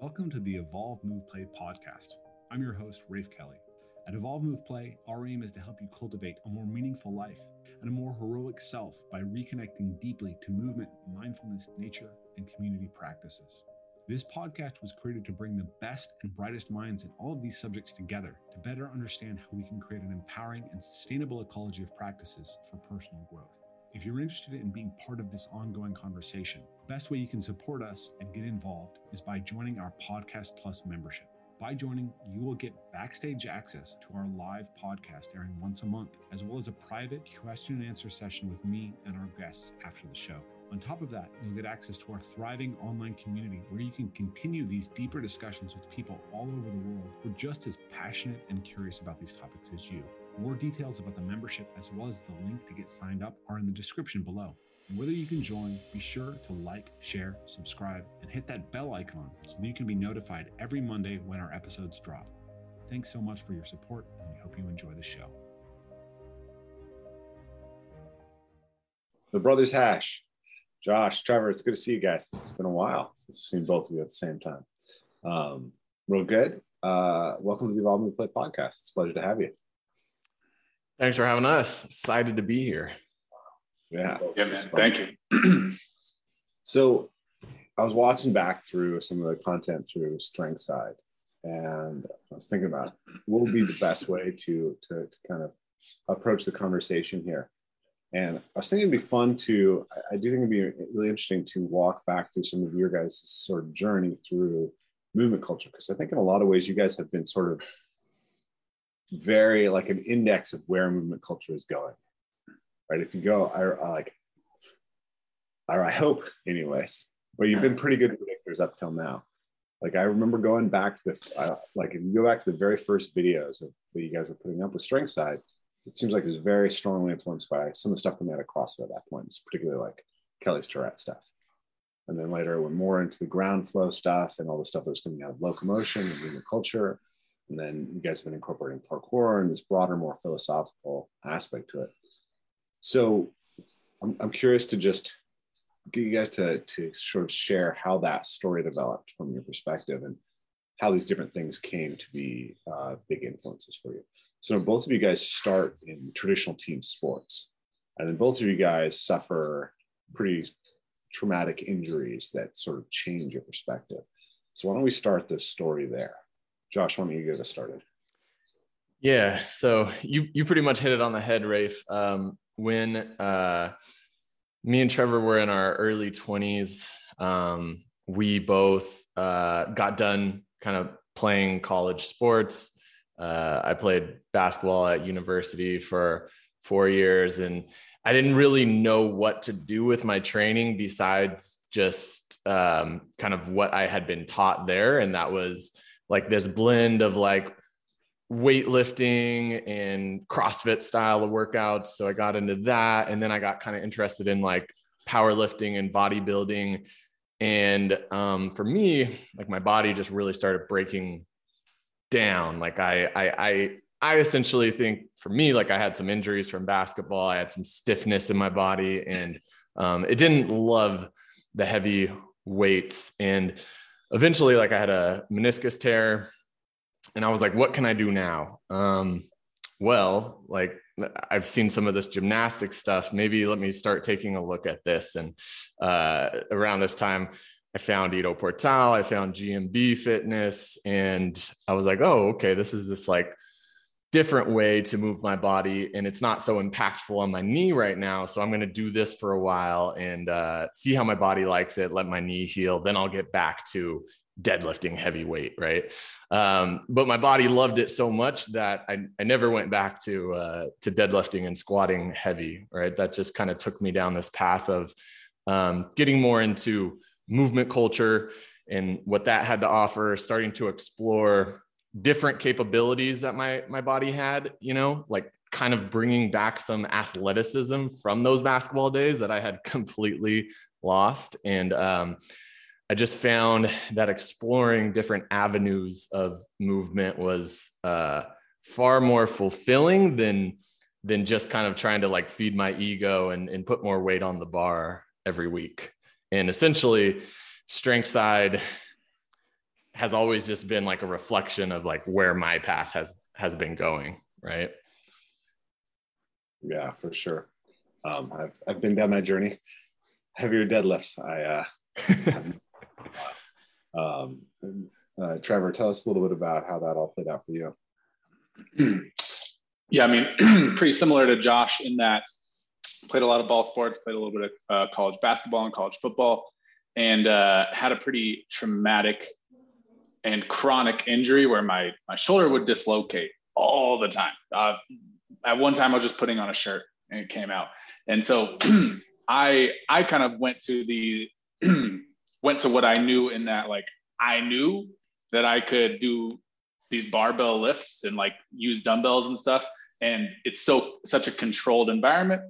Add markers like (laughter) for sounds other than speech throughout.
Welcome to the Evolve Move Play podcast. I'm your host, Rafe Kelly. At Evolve Move Play, our aim is to help you cultivate a more meaningful life and a more heroic self by reconnecting deeply to movement, mindfulness, nature, and community practices. This podcast was created to bring the best and brightest minds in all of these subjects together to better understand how we can create an empowering and sustainable ecology of practices for personal growth. If you're interested in being part of this ongoing conversation, the best way you can support us and get involved is by joining our Podcast Plus membership. By joining, you will get backstage access to our live podcast airing once a month, as well as a private question and answer session with me and our guests after the show. On top of that, you'll get access to our thriving online community where you can continue these deeper discussions with people all over the world who are just as passionate and curious about these topics as you. More details about the membership, as well as the link to get signed up, are in the description below. And whether you can join, be sure to like, share, subscribe, and hit that bell icon so that you can be notified every Monday when our episodes drop. Thanks so much for your support, and we hope you enjoy the show. The Brothers Hash. Josh, Trevor, it's good to see you guys. It's been a while since we've seen both of you at the same time. Um, real good. Uh, welcome to the Evolve Move Play podcast. It's a pleasure to have you. Thanks for having us. Excited to be here. Yeah. Yeah, man. Thank you. (clears throat) so I was watching back through some of the content through Strength Side, and I was thinking about what would be the best way to, to, to kind of approach the conversation here. And I was thinking it'd be fun to, I do think it'd be really interesting to walk back through some of your guys' sort of journey through movement culture. Because I think in a lot of ways, you guys have been sort of very like an index of where movement culture is going right if you go i, I like or i hope anyways but you've been pretty good predictors up till now like i remember going back to the uh, like if you go back to the very first videos of, that you guys were putting up with strength side it seems like it was very strongly influenced by some of the stuff coming out of CrossFit at that point. Particularly like Kelly Starrett stuff. And then later, went more into the ground flow stuff and all the stuff that was coming out of locomotion and movement culture. And then you guys have been incorporating parkour and this broader, more philosophical aspect to it. So I'm, I'm curious to just get you guys to, to sort of share how that story developed from your perspective and how these different things came to be uh, big influences for you. So both of you guys start in traditional team sports, and then both of you guys suffer pretty traumatic injuries that sort of change your perspective. So why don't we start this story there? Josh, why don't you get us started? Yeah, so you you pretty much hit it on the head, Rafe. Um, when uh, me and Trevor were in our early twenties, um, we both uh, got done kind of playing college sports. Uh, I played basketball at university for four years, and I didn't really know what to do with my training besides just um, kind of what I had been taught there, and that was like this blend of like weightlifting and CrossFit style of workouts. So I got into that. And then I got kind of interested in like powerlifting and bodybuilding. And um, for me, like my body just really started breaking down. Like I, I, I, I essentially think for me, like I had some injuries from basketball. I had some stiffness in my body and um, it didn't love the heavy weights. And eventually like I had a meniscus tear and I was like, what can I do now? Um, well, like I've seen some of this gymnastic stuff. Maybe let me start taking a look at this. And uh, around this time, I found Ido Portal, I found GMB Fitness, and I was like, oh, okay, this is this like different way to move my body and it's not so impactful on my knee right now so i'm going to do this for a while and uh, see how my body likes it let my knee heal then i'll get back to deadlifting heavy weight right? Um, but my body loved it so much that i, I never went back to uh, to deadlifting and squatting heavy right? That just kind of took me down this path of um, getting more into movement culture and what that had to offer starting to explore different capabilities that my my body had you know like kind of bringing back some athleticism from those basketball days that i had (laughs) completely lost. And um, i just found that exploring different avenues of movement was uh, far more fulfilling than than just kind of trying to like feed my ego and, and put more weight on the bar every week. And essentially strength side has always just been like a reflection of like where my path has has been going right? Yeah for sure. Um, I've, I've been down that journey. Heavier deadlifts. I uh, (laughs) um, uh, trevor tell us a little bit about how that all played out for you. (clears throat) Yeah i mean (clears throat) pretty similar to josh in that played a lot of ball sports played a little bit of uh, college basketball and college football and uh, had a pretty traumatic and chronic injury where my my shoulder would dislocate all the time. Uh, at one time, I was just putting on a shirt and it came out, and so (clears throat) I I kind of went to the (clears throat) went to what I knew in that like I knew that I could do these barbell lifts and like use dumbbells and stuff, and it's so such a controlled environment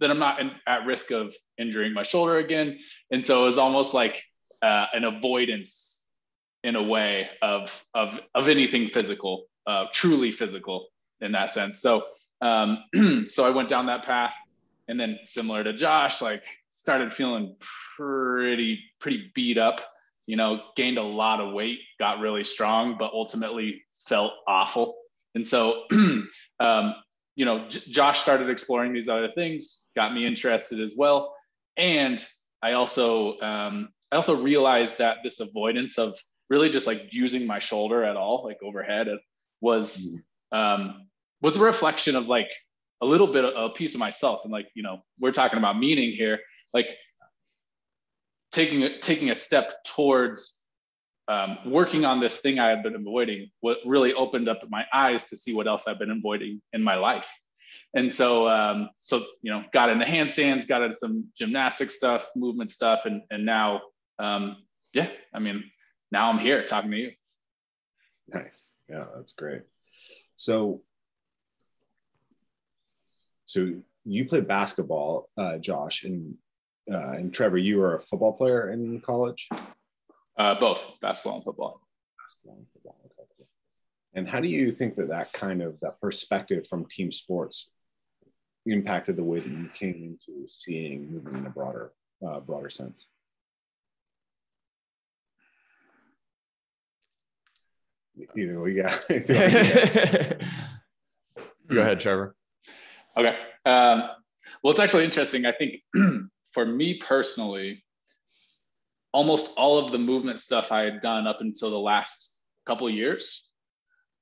that I'm not in, at risk of injuring my shoulder again, and so it was almost like uh, an avoidance in a way of of of anything physical, uh, truly physical in that sense. So um, (clears throat) so I went down that path, and then similar to Josh, like started feeling pretty pretty beat up. You know, gained a lot of weight, got really strong, but ultimately felt awful. And so, (clears throat) um, you know, J- Josh started exploring these other things, got me interested as well, and I also um, I also realized that this avoidance of really just like using my shoulder at all, like overhead, was mm-hmm. um, was a reflection of like a little bit of a piece of myself. And like you know, we're talking about meaning here, like taking a, taking a step towards um, working on this thing I had been avoiding. What really opened up my eyes to see what else I've been avoiding in my life. And so, um, so you know, got into handstands, got into some gymnastic stuff, movement stuff, and and now, um, yeah, I mean, now I'm here talking to you. Nice. Yeah, that's great. So, so you play basketball, uh, Josh, and uh, and Trevor. You were a football player in college. Uh, both basketball and football. Basketball and football. And how do you think that that kind of that perspective from team sports impacted the way that you came into seeing movement in a broader uh, broader sense? Either we got. (laughs) Go ahead, Trevor. Okay. Um, well, it's actually interesting. I think (clears throat) for me personally, almost all of the movement stuff I had done up until the last couple of years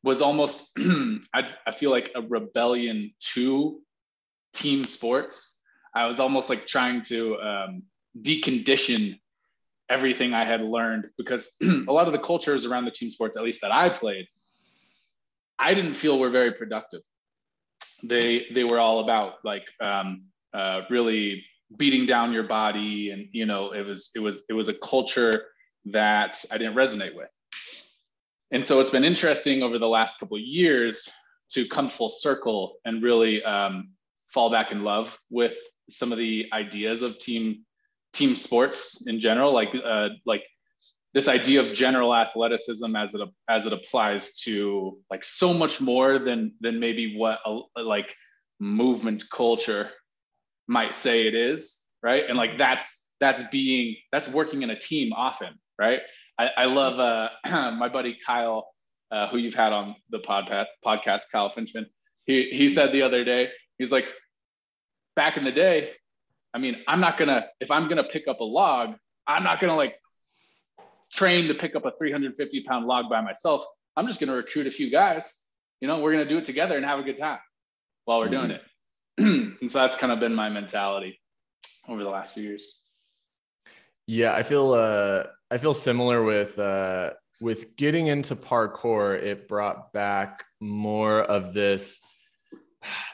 was almost, (clears throat) I, I feel like a rebellion to team sports. I was almost like trying to um, decondition everything I had learned because (clears throat) a lot of the cultures around the team sports, at least that I played, I didn't feel were very productive. They they were all about like um, uh, really beating down your body, and you know it was it was it was a culture that I didn't resonate with. And so it's been interesting over the last couple years to come full circle and really um, fall back in love with some of the ideas of team team sports in general, like uh, like this idea of general athleticism as it as it applies to like so much more than than maybe what a, like movement culture might say it is, right? And like that's that's being that's working in a team often, right? I, I love uh, (clears throat) my buddy Kyle, uh, who you've had on the podcast, podcast Kyle Finchman. He he said the other day, he's like, back in the day, I mean, I'm not gonna if I'm gonna pick up a log, I'm not gonna like train to pick up a 350 pound log by myself. I'm just gonna recruit a few guys. You know, we're gonna do it together and have a good time while we're mm-hmm. doing it. (clears throat) and so that's kind of been my mentality over the last few years. Yeah, I feel uh I feel similar with uh with getting into parkour, it brought back more of this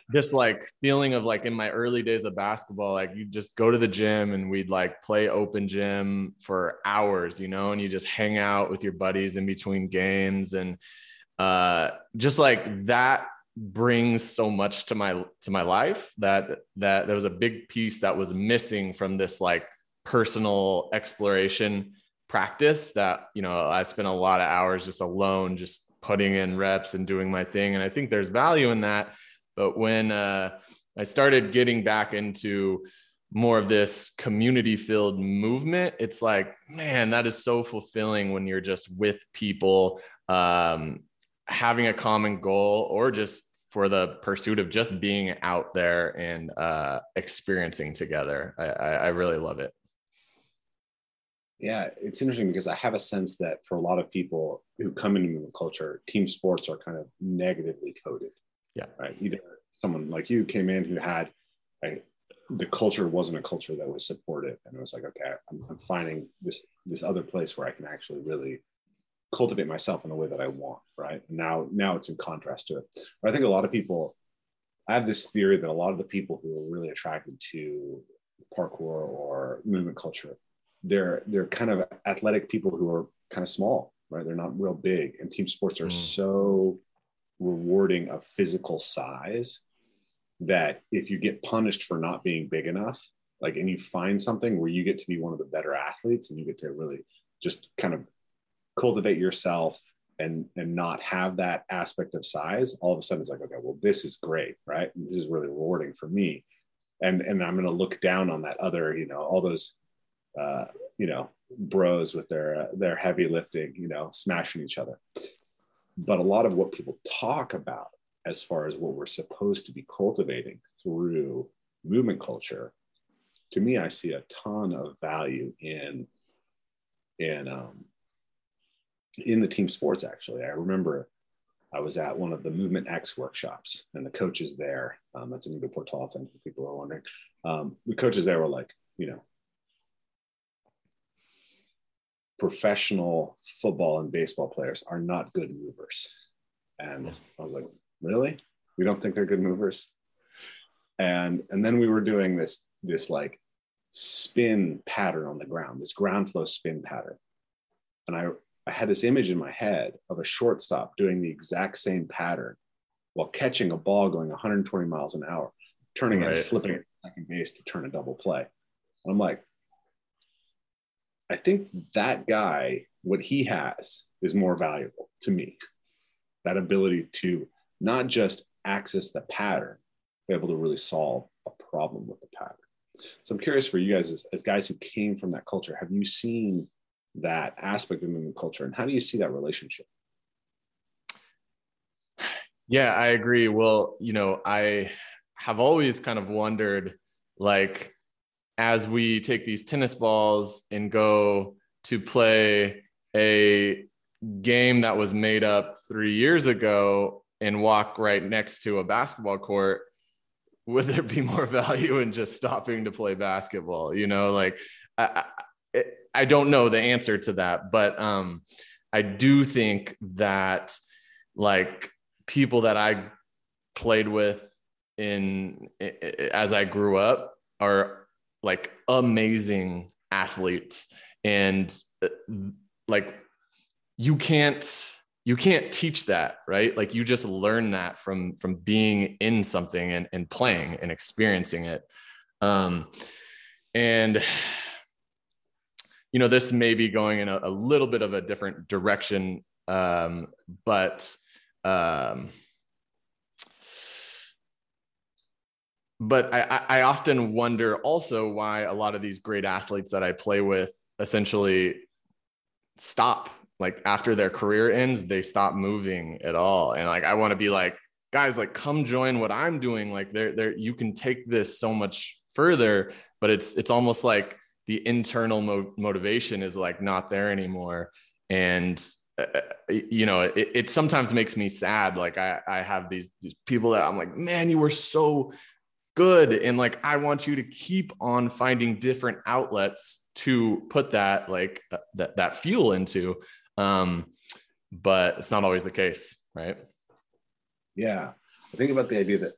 this like feeling of like in my early days of basketball, like you just go to the gym and we'd like play open gym for hours, you know, and you just hang out with your buddies in between games. And uh just like that brings so much to my to my life that that there was a big piece that was missing from this like personal exploration practice that you know I spent a lot of hours just alone just putting in reps and doing my thing. And I think there's value in that but when uh, I started getting back into more of this community filled movement it's like man that is so fulfilling when you're just with people um, having a common goal or just for the pursuit of just being out there and uh, experiencing together I, I, I really love it yeah, it's interesting because I have a sense that for a lot of people who come into the culture, team sports are kind of negatively coded. Yeah. Right. Either someone like you came in who had right, the culture wasn't a culture that was supportive, and it was like, okay, I'm, I'm finding this this other place where I can actually really cultivate myself in a way that I want. Right. Now, now it's in contrast to it. But I think a lot of people. I have this theory that a lot of the people who are really attracted to parkour or movement culture they're they're kind of athletic people who are kind of small, right? They're not real big, and team sports are mm. so rewarding of physical size that if you get punished for not being big enough, like, and you find something where you get to be one of the better athletes, and you get to really just kind of cultivate yourself and and not have that aspect of size all of a sudden it's like okay well this is great right? This is really rewarding for me. And and i'm going to look down on that other you know all those uh, you know bros with their uh, their heavy lifting you know smashing each other but a lot of what people talk about as far as what we're supposed to be cultivating through movement culture to me i see a ton of value in in um, in the team sports actually. I remember i was at one of the movement x workshops and the coaches there um, that's in newport thing for people who are wondering. Um, the coaches there were like you know professional football and baseball players are not good movers. And I was like, really? We don't think they're good movers? And and then we were doing this this like spin pattern on the ground, this ground flow spin pattern. And I I had this image in my head of a shortstop doing the exact same pattern while catching a ball going 120 miles an hour, turning right. it and flipping it second base to turn a double play. And I'm like, I think that guy, what he has is more valuable to me. That ability to not just access the pattern, be able to really solve a problem with the pattern. So I'm curious for you guys, as, as guys who came from that culture, have you seen that aspect of movement culture and how do you see that relationship? Yeah, I agree. Well, you know, I have always kind of wondered like as we take these tennis balls and go to play a game that was made up three years ago and walk right next to a basketball court, would there be more (laughs) value in just stopping to play basketball? You know, like I, I, I don't know the answer to that, but um, I do think that like people that I played with in as I grew up are like amazing athletes. And uh, like you can't you can't teach that right? Like you just learn that from from being in something and, and playing and experiencing it. Um and you know this may be going in a, a little bit of a different direction um but um but I, I often wonder also why a lot of these great athletes that I play with essentially stop like after their career ends they stop moving at all. And like i want to be like guys like come join what i'm doing. Like there there you can take this so much further but it's it's almost like the internal mo- motivation is like not there anymore. And uh, uh you know it, it sometimes makes me sad. Like i i have these, these people that i'm like man you were so good. And like i want you to keep on finding different outlets to put that like uh, that that fuel into. Um but it's not always the case right? Yeah. I think about the idea that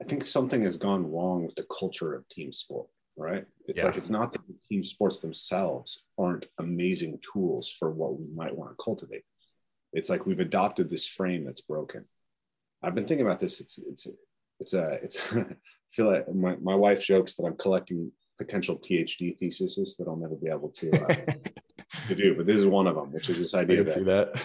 i think something has gone wrong with the culture of team sport right? It's yeah. like it's not that the team sports themselves aren't amazing tools for what we might want to cultivate. It's like we've adopted this frame that's broken. I've been thinking about this. It's it's it's a it's (laughs) I feel like my, my wife jokes that I'm collecting potential PhD theses that I'll never be able to uh, (laughs) to do, but this is one of them, which is this idea I can that, see that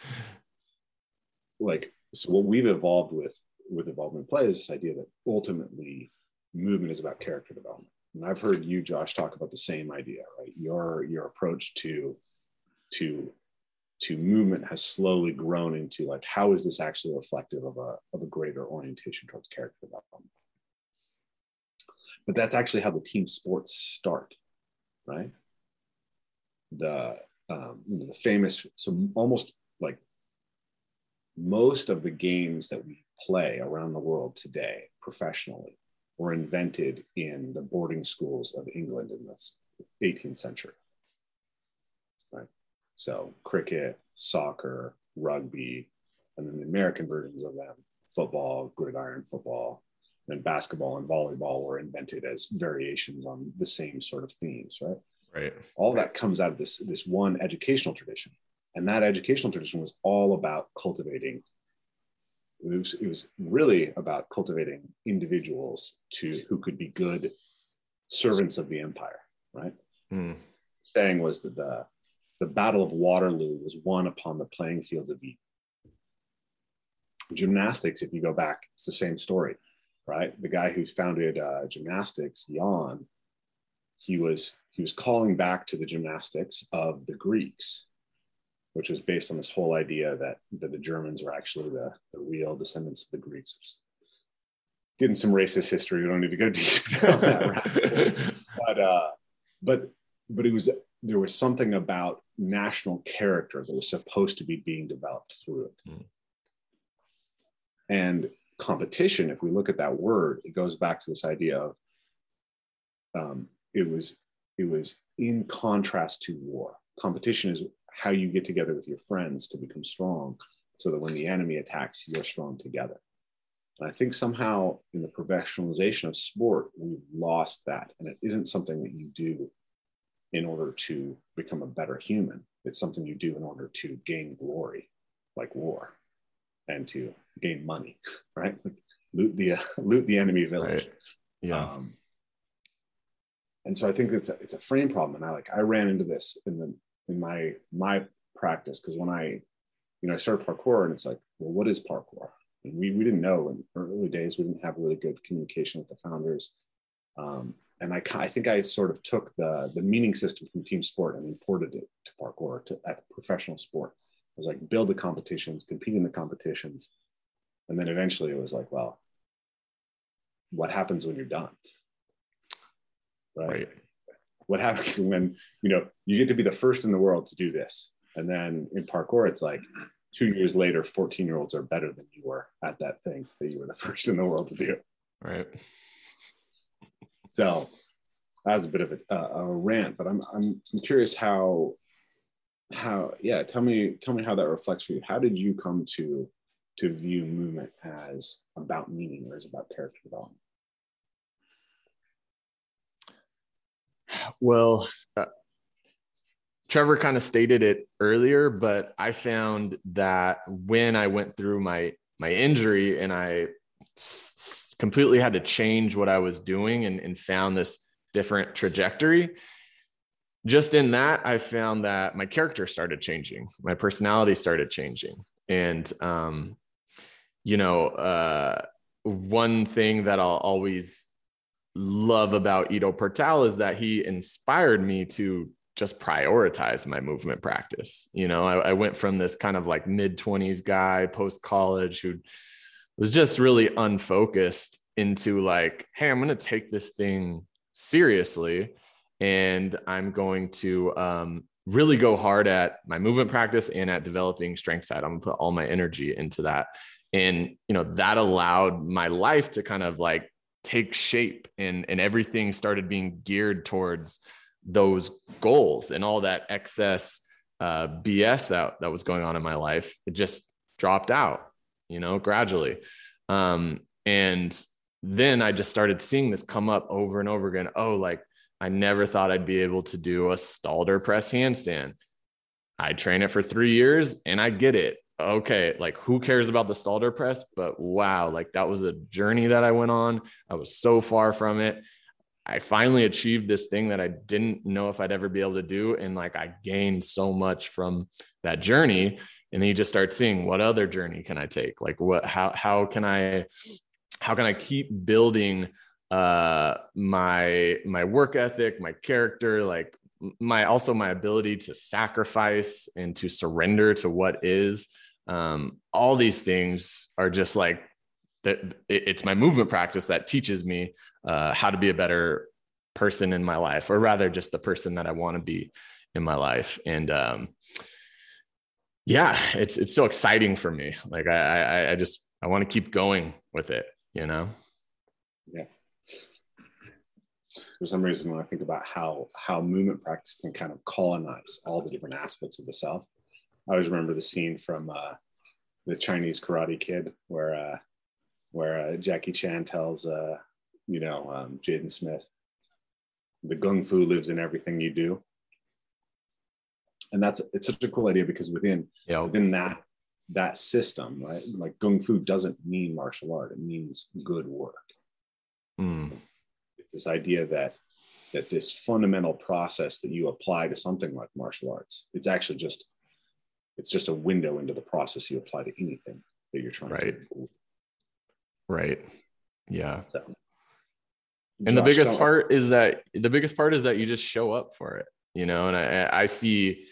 (laughs) like so what we've evolved with with Evolve Move Play is this idea that ultimately movement is about character development. And I've heard you, Josh, talk about the same idea, right? Your your approach to to to movement has slowly grown into like how is this actually reflective of a of a greater orientation towards character development? But that's actually how the team sports start, right? The um, the famous so almost like most of the games that we play around the world today professionally were invented in the boarding schools of England in the 18th century. So cricket, soccer, rugby, and then the American versions of them, football, gridiron football, then basketball and volleyball were invented as variations on the same sort of themes, right? Right. All that comes out of this, this one educational tradition. And that educational tradition was all about cultivating it was, it was really about cultivating individuals to who could be good servants of the empire, right? Mm. Saying was that the the Battle of Waterloo was won upon the playing fields of Eton. Gymnastics, if you go back, it's the same story, right? The guy who founded uh, gymnastics, Jahn, he was he was calling back to the gymnastics of the Greeks which was based on this whole idea that, that the Germans were actually the, the real descendants of the Greeks. Getting some racist history, we don't need to go deep (laughs) down that (laughs) But uh, but but it was there was something about national character that was supposed to be being developed through it. Mm. And competition, if we look at that word, it goes back to this idea of um, it was it was in contrast to war. Competition is how you get together with your friends to become strong so that when the enemy attacks, you're strong together. And I think somehow in the professionalization of sport, we've lost that. And it isn't something that you do in order to become a better human. It's something you do in order to gain glory, like war, and to gain money, (laughs) right? loot the uh, (laughs) loot the enemy village. Right. Yeah. Um, and so I think it's a, it's a frame problem. And I like I ran into this in the in my my practice because when I, you know, I started parkour and it's like, well, what is parkour? And we we didn't know in early days. We didn't have really good communication with the founders. Um, and I, I think I sort of took the the meaning system from team sport and imported it to parkour to at professional sport. It was like build the competitions, compete in the competitions, and then eventually it was like, well, what happens when you're done? Right. right what happens when you know you get to be the first in the world to do this and then in parkour it's like two years later 14 year olds are better than you were at that thing that you were the (laughs) first in the world to do right so that's a bit of a, a rant but I'm, I'm i'm curious how how yeah tell me tell me how that reflects for you. How did you come to to view movement as about meaning or as about character development? Well, uh, Trevor kind of stated it earlier, but I found that when I went through my my injury and I s- completely had to change what I was doing and, and found this different trajectory. Just in that, I found that my character started changing, my personality started changing, and um, you know, uh, one thing that I'll always love about Ido Portal is that he inspired me to just prioritize my movement practice. You know, I, I went from this kind of like mid 20s guy post college who was just really unfocused into like, hey, I'm going to take this thing seriously and I'm going to um, really go hard at my movement practice and at developing strength side. I'm going to put all my energy into that. And, you know, that allowed my life to kind of like take shape and and everything started being geared towards those goals and all that excess uh, BS that that was going on in my life it just dropped out you know gradually um, and then I just started seeing this come up over and over again oh like I never thought I'd be able to do a Stalder press handstand I train it for three years and I get it okay, like who cares about the Stalder press? But wow, like that was a journey that I went on. I was so far from it. I finally achieved this thing that I didn't know if I'd ever be able to do. And like I gained so much from that journey. And then you just start seeing what other journey can I take? Like what how how can I how can I keep building uh, my my work ethic, my character, like my also my ability to sacrifice and to surrender to what is. Um, all these things are just like that. It's my movement practice that teaches me uh, how to be a better person in my life, or rather, just the person that I want to be in my life. And um, yeah, it's it's so exciting for me. Like I I, I just I want to keep going with it. You know. Yeah. For some reason, when I think about how how movement practice can kind of colonize all the different aspects of the self, I always remember the scene from uh, the Chinese Karate Kid where uh, where uh, Jackie Chan tells uh, you know um, Jaden Smith, the gung fu lives in everything you do and that's it's such a cool idea because within yeah. within that that system right? Like gung fu doesn't mean martial art. It means good work. Mm. it's this idea that that this fundamental process that you apply to something like martial arts it's actually just it's just a window into the process you apply to anything that you're trying right to right. Right. yeah. So, and Josh, the biggest part is that the biggest part is that you just show up for it you know? And i i see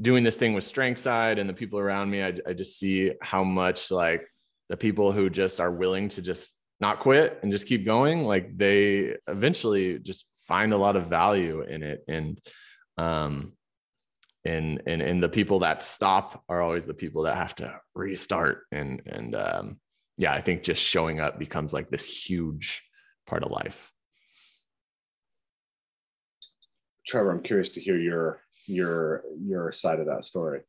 doing this thing with strength side and the people around me I, I just see how much like the people who just are willing to just not quit and just keep going like they eventually just find a lot of value in it. And um and and and the people that stop are always the people that have to restart. And and um yeah i think just showing up becomes like this huge part of life. Trevor i'm curious to hear your your your side of that story?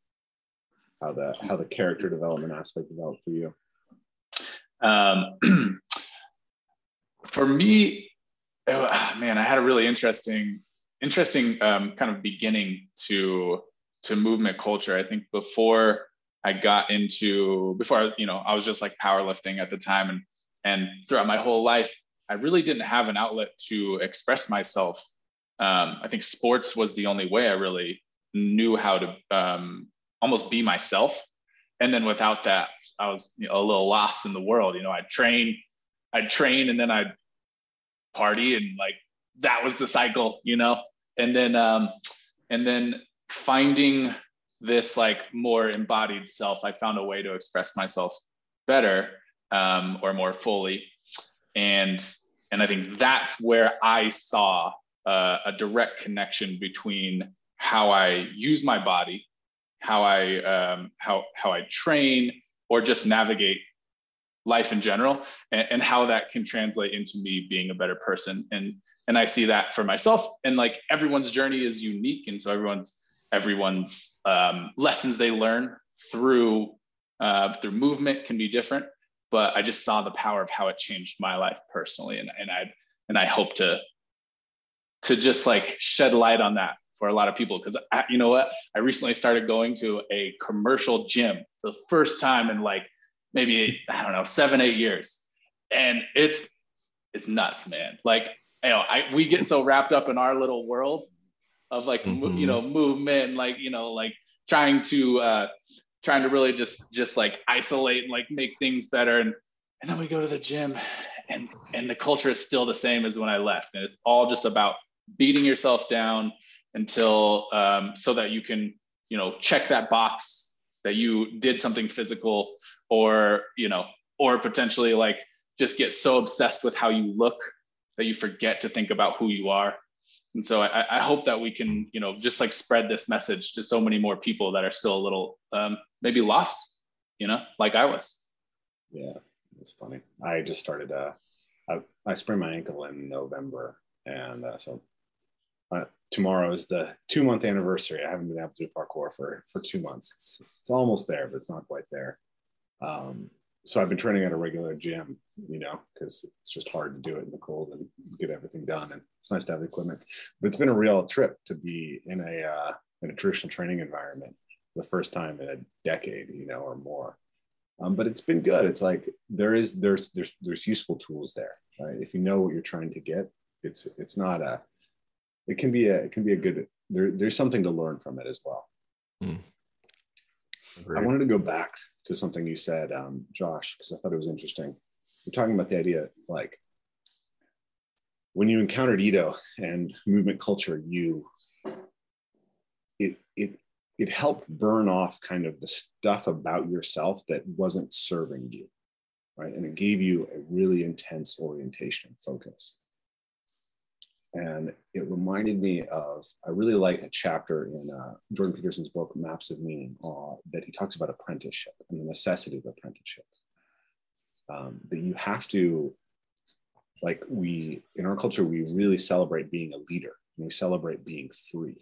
How the how the character development aspect developed for you? Um, (clears throat) for me oh, man i had a really interesting interesting um, kind of beginning to to movement culture. I think before i got into before you know i was just like powerlifting at the time and and throughout my whole life i really didn't have an outlet to express myself um, I think sports was the only way I really knew how to um, almost be myself. And then without that, I was you know, a little lost in the world. You know, I'd train, I'd train, and then I'd party, and like that was the cycle. You know, and then um, and then finding this like more embodied self, I found a way to express myself better um, or more fully, and and I think that's where I saw uh, a direct connection between how I use my body, how I um, how how I train, or just navigate life in general, and, and, how that can translate into me being a better person. And and I see that for myself. And like everyone's journey is unique, and so everyone's everyone's um, lessons they learn through uh, through movement can be different. But I just saw the power of how it changed my life personally, and and I and I hope to to just like shed light on that for a lot of people. Because you know what? I recently started going to a commercial gym the first time in like maybe i don't know seven eight years. And it's it's nuts man. Like you know I, we get so wrapped up in our little world of like mm-hmm. you know movement like you know like trying to uh trying to really just just like isolate and like make things better. And and then we go to the gym and and the culture is still the same as when i left. And it's all just about beating yourself down until um, so that you can you know check that box that you did something physical or you know or potentially like just get so obsessed with how you look that you forget to think about who you are. And so I, I, hope that we can you know just like spread this message to so many more people that are still a little um, maybe lost you know like i was. Yeah it's funny. I just started uh I, I sprained my ankle in november and uh, so uh, tomorrow is the two month anniversary. I haven't been able to do parkour for for two months. It's it's almost there, but it's not quite there. Um, so I've been training at a regular gym, you know, because it's just hard to do it in the cold and get everything done. And it's nice to have the equipment. But it's been a real trip to be in a uh, in a traditional training environment the first time in a decade, you know, or more. Um, but it's been good. It's like there is there's there's there's useful tools there, right? If you know what you're trying to get, it's it's not a it can be a it can be a good there, there's something to learn from it as well mm. i wanted to go back to something you said um, josh because i thought it was interesting you're talking about the idea like when you encountered Ido and movement culture, you it it it helped burn off kind of the stuff about yourself that wasn't serving you, right? And it gave you a really intense orientation and focus. And it reminded me of, I really like a chapter in uh, Jordan Peterson's book, Maps of Meaning, uh, that he talks about apprenticeship and the necessity of apprenticeship. Um, that you have to like we in our culture we really celebrate being a leader and we celebrate being free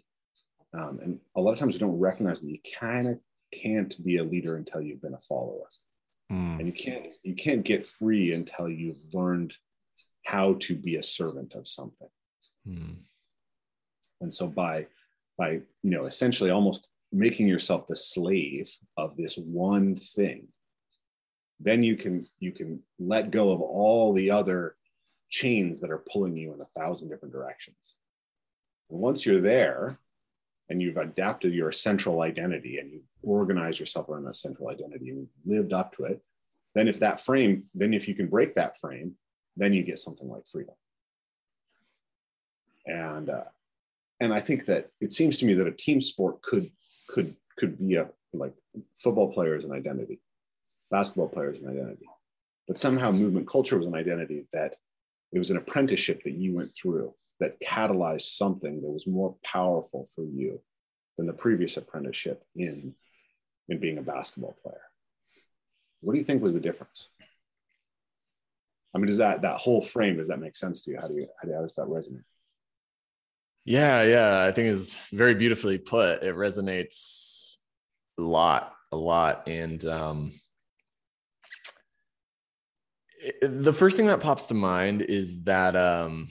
um, and a lot of times we don't recognize that you kind of can't be a leader until you've been a follower mm. and you can't you can't get free until you've learned how to be a servant of something mm. and so by by you know essentially almost making yourself the slave of this one thing then you can you can let go of all the other chains that are pulling you in a thousand different directions. And once you're there and you've adapted your central identity and you organize yourself around that central identity and lived up to it, then if that frame, then if you can break that frame, then you get something like freedom. And uh, and I think that it seems to me that a team sport could could could be a like football players an identity, basketball players an identity, but somehow movement culture was an identity that it was an apprenticeship that you went through that catalyzed something that was more powerful for you than the previous apprenticeship in in being a basketball player. What do you think was the difference? I mean does that that whole frame does that make sense to you how do you how does that resonate yeah yeah i think is very beautifully put. It resonates a lot a lot and um the first thing that pops to mind is that um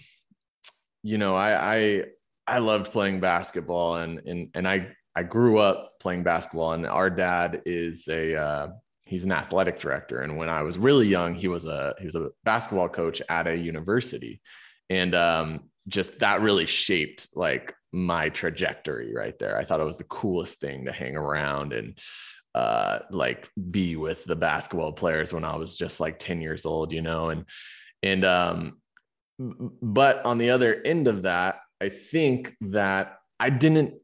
you know i i i loved playing basketball and and and i i grew up playing basketball and our dad is a uh he's an athletic director and when i was really young he was a he was a basketball coach at a university. And um just that really shaped like my trajectory right there. I thought it was the coolest thing to hang around and uh, like be with the basketball players when I was just like 10 years old, you know, and, and, um, but on the other end of that, I think that I didn't,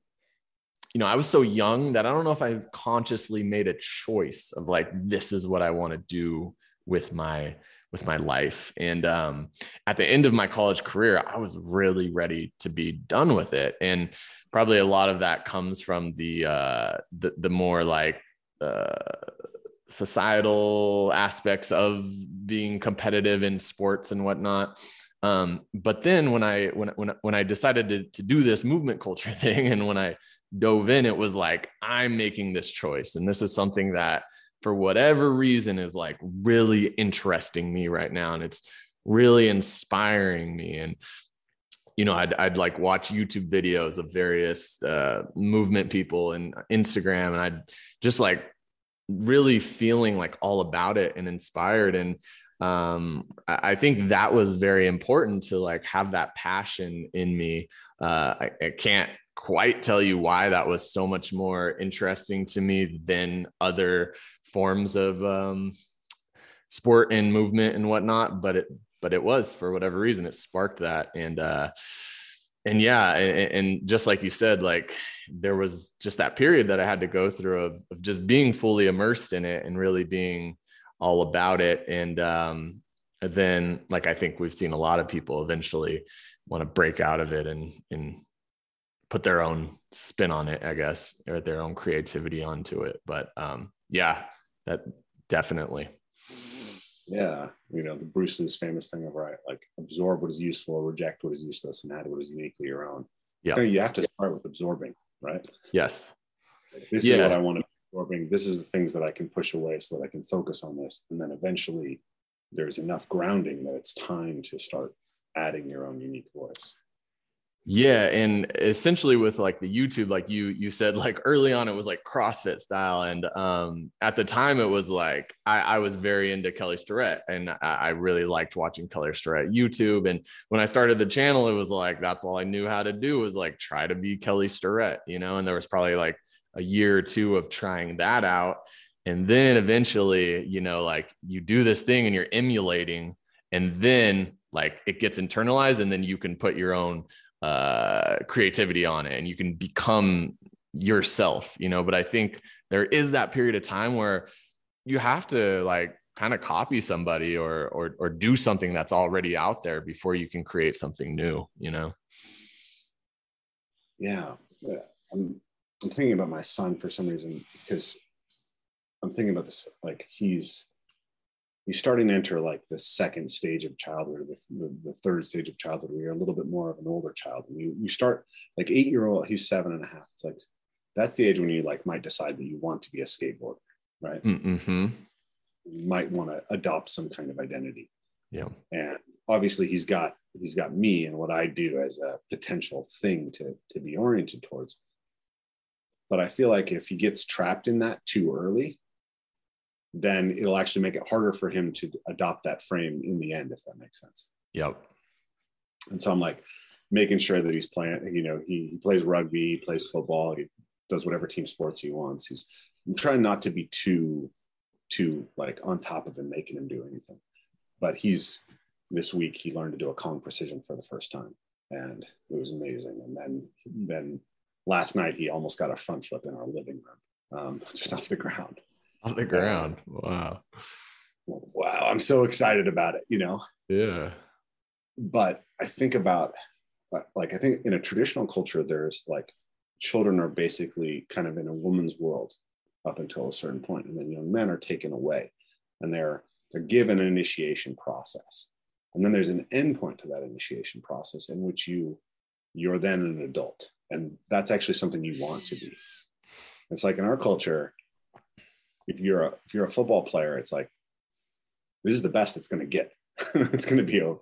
you know, I was so young that I don't know if I consciously made a choice of like, this is what I want to do with my, with my life. And um, at the end of my college career, I was really ready to be done with it. And probably a lot of that comes from the uh, the, the more like uh, societal aspects of being competitive in sports and whatnot. Um, but then when I when when when I decided to to do this movement culture (laughs) thing, and when I dove in, it was like I'm making this choice, and this is something that for whatever reason is like really interesting me right now, and it's really inspiring me and you know, I'd, I'd like watch YouTube videos of various uh, movement people and Instagram, and I'd just like really feeling like all about it and inspired and um i think that was very important to like have that passion in me. Uh I, I, can't quite tell you why that was so much more interesting to me than other forms of um sport and movement and whatnot but it but it was for whatever reason it sparked that. And uh and yeah and, and, just like you said like there was just that period that i had to go through of, of just being fully immersed in it and really being all about it. And um then like i think we've seen a lot of people eventually want to break out of it and and put their own spin on it i guess or their own creativity onto it. But um yeah that definitely yeah, you know, the Bruce Lee's famous thing of right, like absorb what is useful, reject what is useless, and add what is uniquely your own. Yeah, you have to start with absorbing, right? Yes. This yeah. is what I want to be absorbing. This is the things that I can push away so that I can focus on this, and then eventually, there's enough grounding that it's time to start adding your own unique voice. Yeah, and essentially with like the YouTube, like you you said, like early on it was like CrossFit style, and um, at the time it was like I, I was very into Kelly Starrett, and I, I, really liked watching Kelly Starrett YouTube. And when I started the channel, it was like that's all I knew how to do was like try to be Kelly Starrett, you know. And there was probably like a year or two of trying that out, and then eventually, you know, like you do this thing and you're emulating, and then like it gets internalized and then you can put your own uh, creativity on it and you can become yourself, you know. But I think there is that period of time where you have to like kind of copy somebody or or or do something that's already out there before you can create something new, you know. Yeah, I'm I'm thinking about my son for some reason because I'm thinking about this like he's he's starting to enter like the second stage of childhood, the, the, the, third stage of childhood, where you're a little bit more of an older child. And you, you start like eight year old, he's seven and a half. It's like, that's the age when you like might decide that you want to be a skateboarder, right? Mm-hmm. You might want to adopt some kind of identity. Yeah. And obviously he's got, he's got me and what I do as a potential thing to, to be oriented towards. But I feel like if he gets trapped in that too early, then it'll actually make it harder for him to adopt that frame in the end, if that makes sense. Yep. And so I'm like making sure that he's playing, you know, he, he plays rugby, he plays football, he does whatever team sports he wants. He's I'm trying not to be too, too like on top of him, making him do anything. But he's this week he learned to do a Kong precision for the first time. And it was amazing. And then then last night he almost got a front flip in our living room, um, (laughs) just off the ground (laughs) off the ground. Wow. Wow. I'm so excited about it, you know? Yeah. But I think about, like, I think in a traditional culture, there's like children are basically kind of in a woman's world up until a certain point, and then young men are taken away and they're they're given an initiation process. And then there's an endpoint to that initiation process in which you you're then an adult. And that's actually something you want to be. It's like in our culture, if you're a if you're a football player, it's like this is the best it's going to get. (laughs) it's going to be a,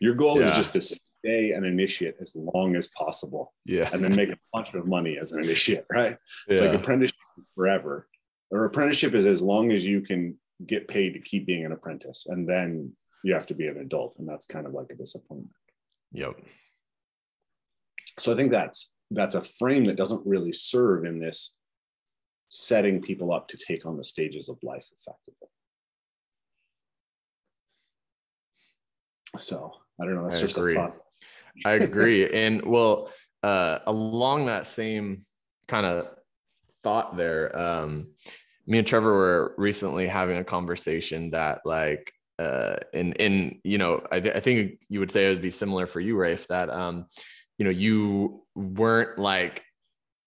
your goal yeah. is just to stay an initiate as long as possible. Yeah. And then make a bunch of money as an initiate, right? Yeah. It's like apprenticeship is forever. Or apprenticeship is as long as you can get paid to keep being an apprentice. And then you have to be an adult. And that's kind of like a disappointment. Yep. So I think that's that's a frame that doesn't really serve in this setting people up to take on the stages of life effectively. So I don't know. That's I just agree. a thought. I agree. (laughs) And well, uh, along that same kind of thought there, um, me and Trevor were recently having a conversation that like uh and and you know I, th- I think you would say it would be similar for you rafe that um you know you weren't like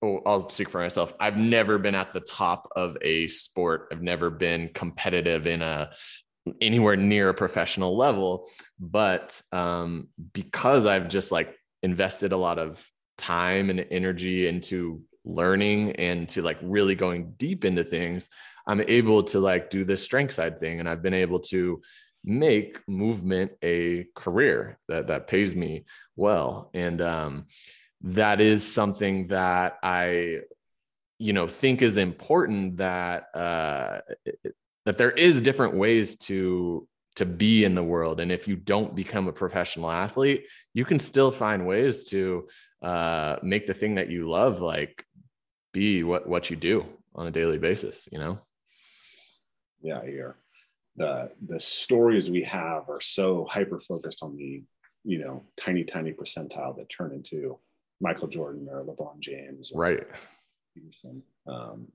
oh, I'll speak for myself. I've never been at the top of a sport. I've never been competitive in a anywhere near a professional level, but um, because I've just like invested a lot of time and energy into learning and to like really going deep into things, I'm able to like do this strength side thing, and I've been able to make movement a career that that pays me well and um that is something that I, you know, think is important that uh, that there is different ways to to be in the world, and if you don't become a professional athlete, you can still find ways to uh, make the thing that you love like be what what you do on a daily basis. You know. Yeah, here the the stories we have are so hyper focused on the you know tiny tiny percentile that turn into Michael Jordan or LeBron James, or right? Um,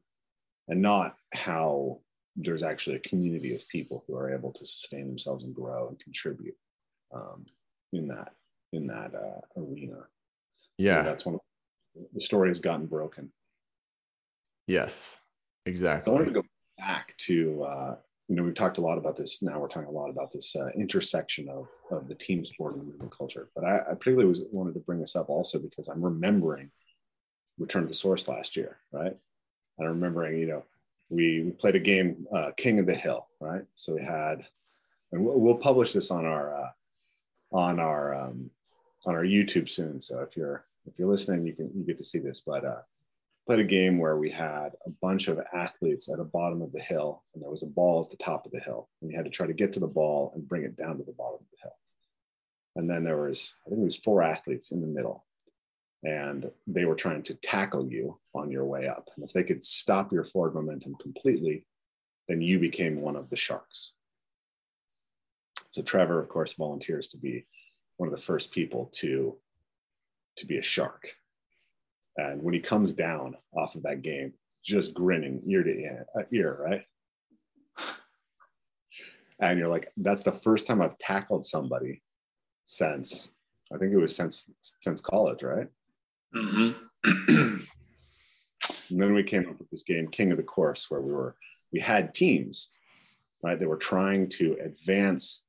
and not how there's actually a community of people who are able to sustain themselves and grow and contribute um, in that in that uh, arena. Yeah, so that's when the story has gotten broken. Yes, exactly. I wanted to go back to uh, you know, we've talked a lot about this. Now we're talking a lot about this uh, intersection of, of the team sport and movement culture. But I, I particularly was, wanted to bring this up also because I'm remembering Return to the Source last year, right? I'm remembering, you know, we, we played a game, uh, King of the Hill, right? So we had, and we'll, we'll publish this on our uh, on our um, on our YouTube soon. So if you're if you're listening, you can you get to see this. But uh, played a game where we had a bunch of athletes at the bottom of the hill and there was a ball at the top of the hill and you had to try to get to the ball and bring it down to the bottom of the hill. And then there was i think it was four athletes in the middle and they were trying to tackle you on your way up. And if they could stop your forward momentum completely then you became one of the sharks. So Trevor, of course, volunteers to be one of the first people to to be a shark. And when he comes down off of that game, just grinning ear to ear, uh, ear right? And you're like, that's the first time I've tackled somebody since I think it was since since college, right? Mm-hmm. (clears throat) and then we came up with this game, King of the Course, where we were we had teams, right? They were trying to advance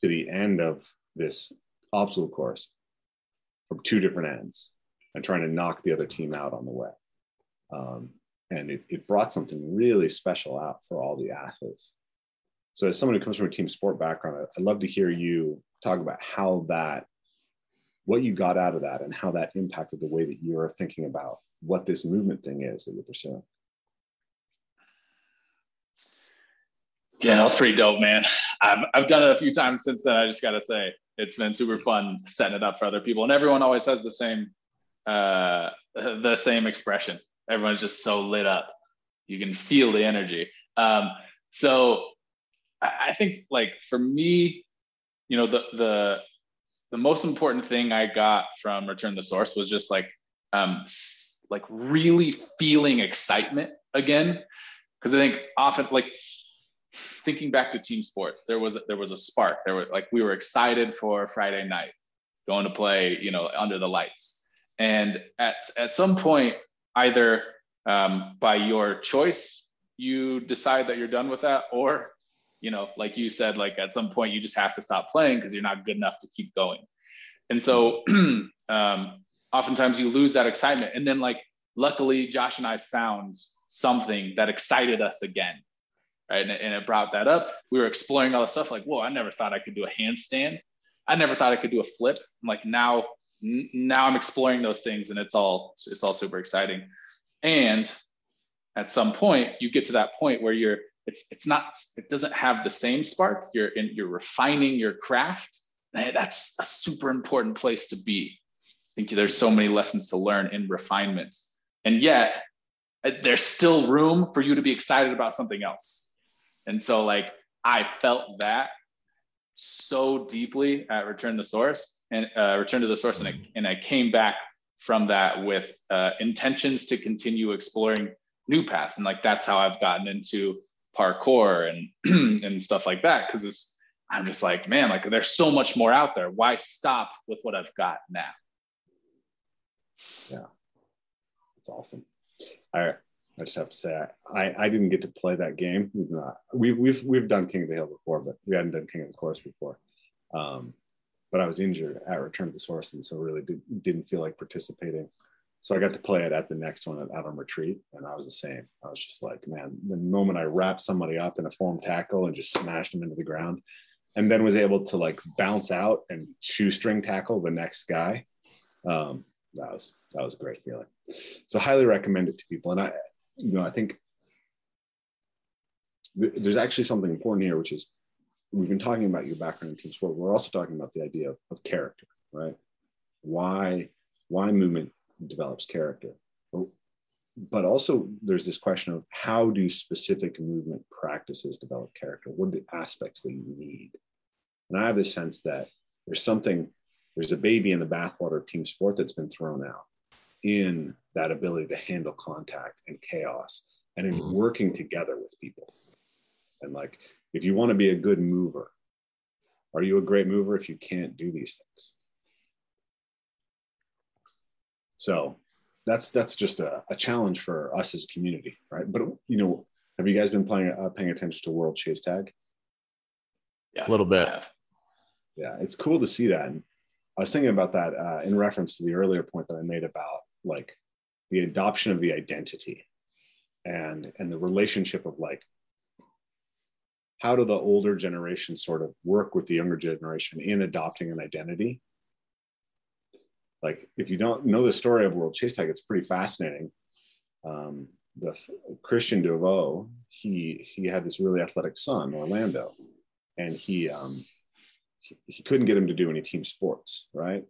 to the end of this obstacle course from two different ends and trying to knock the other team out on the way. Um, and it, it brought something really special out for all the athletes. So, as someone who comes from a team sport background, I'd love to hear you talk about how that, what you got out of that, and how that impacted the way that you are thinking about what this movement thing is that you're pursuing. Yeah, that was pretty dope, man. I've, I've done it a few times since then. I just got to say, it's been super fun setting it up for other people. And everyone always has the same, uh, the same expression. Everyone's just so lit up. You can feel the energy. Um, so I think like for me, you know, the, the, the most important thing I got from Return the Source was just like, um, like really feeling excitement again. Cause I think often like thinking back to team sports, there was there was a spark. There were like we were excited for Friday night, going to play, you know, under the lights. And at at some point, either um, by your choice, you decide that you're done with that, or you know, like you said, like at some point you just have to stop playing because you're not good enough to keep going. And so, (clears throat) um, oftentimes you lose that excitement. And then, like, luckily, Josh and I found something that excited us again right? And, and it brought that up. We were exploring all the stuff like, whoa, I never thought I could do a handstand. I never thought I could do a flip. I'm like now, now I'm exploring those things, and it's all it's all super exciting. And at some point, you get to that point where you're it's it's not it doesn't have the same spark. You're in you're refining your craft. And that's a super important place to be. I think there's so many lessons to learn in refinement, and yet uh, there's still room for you to be excited about something else and so like I felt that so deeply at Return to Source and uh, Return to the Source, and I, and I came back from that with uh, intentions to continue exploring new paths, and like that's how I've gotten into parkour and (clears throat) and stuff like that because I'm just like, man, like there's so much more out there. Why stop with what I've got now? Yeah, that's awesome. All right. I just have to say I, I didn't get to play that game. We've not we've we've we've done King of the Hill before, but we hadn't done King of the Course before. Um, but I was injured at Return to the Source, and so really did, didn't feel like participating. So I got to play it at the next one at Adam Retreat, and I was the same. I was just like, man, the moment I wrapped somebody up in a form tackle and just smashed them into the ground, and then was able to like bounce out and shoestring tackle the next guy. Um, that was that was a great feeling. So highly recommend it to people. And I you know, I think th- there's actually something important here, which is we've been talking about your background in team sport. We're also talking about the idea of, of character, right? Why why movement develops character, but also there's this question of how do specific movement practices develop character? What are the aspects that you need? And I have this sense that there's something, there's a baby in the bathwater of team sport that's been thrown out in that ability to handle contact and chaos and in mm-hmm. working together with people. And like, if you want to be a good mover, are you a great mover if you can't do these things? So that's that's just a, a challenge for us as a community, right? But you know, have you guys been playing uh, paying attention to World Chase Tag? Yeah, a little bit. Yeah, it's cool to see that. And I was thinking about that uh, in reference to the earlier point that I made about like the adoption of the identity and and the relationship of like how do the older generation sort of work with the younger generation in adopting an identity like if you don't know the story of world chase tag it's pretty fascinating um, the christian Devaux he he had this really athletic son orlando and he um he, couldn't get him to do any team sports right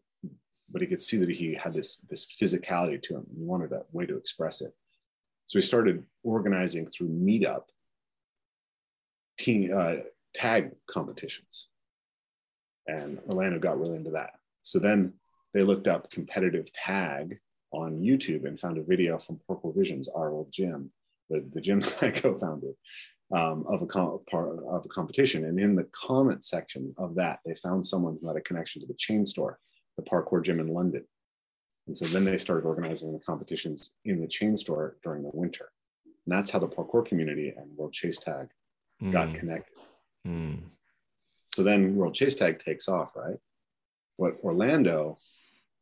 but he could see that he had this this physicality to him. He wanted a way to express it. So he started organizing through meetup team uh, tag competitions. and Orlando got really into that. So then they looked up competitive tag on YouTube and found a video from Parkour Visions, our old gym, the, the gym that (laughs) I co-founded, um, of a com- part of a competition. And in the comment section of that, they found someone who had a connection to the Chainstore, the Parkour Gym in London. And so then they started organizing the competitions in the Chainstore during the winter. And that's how the parkour community and World Chase Tag mm. got connected. Mm. So then World Chase Tag takes off, right? But Orlando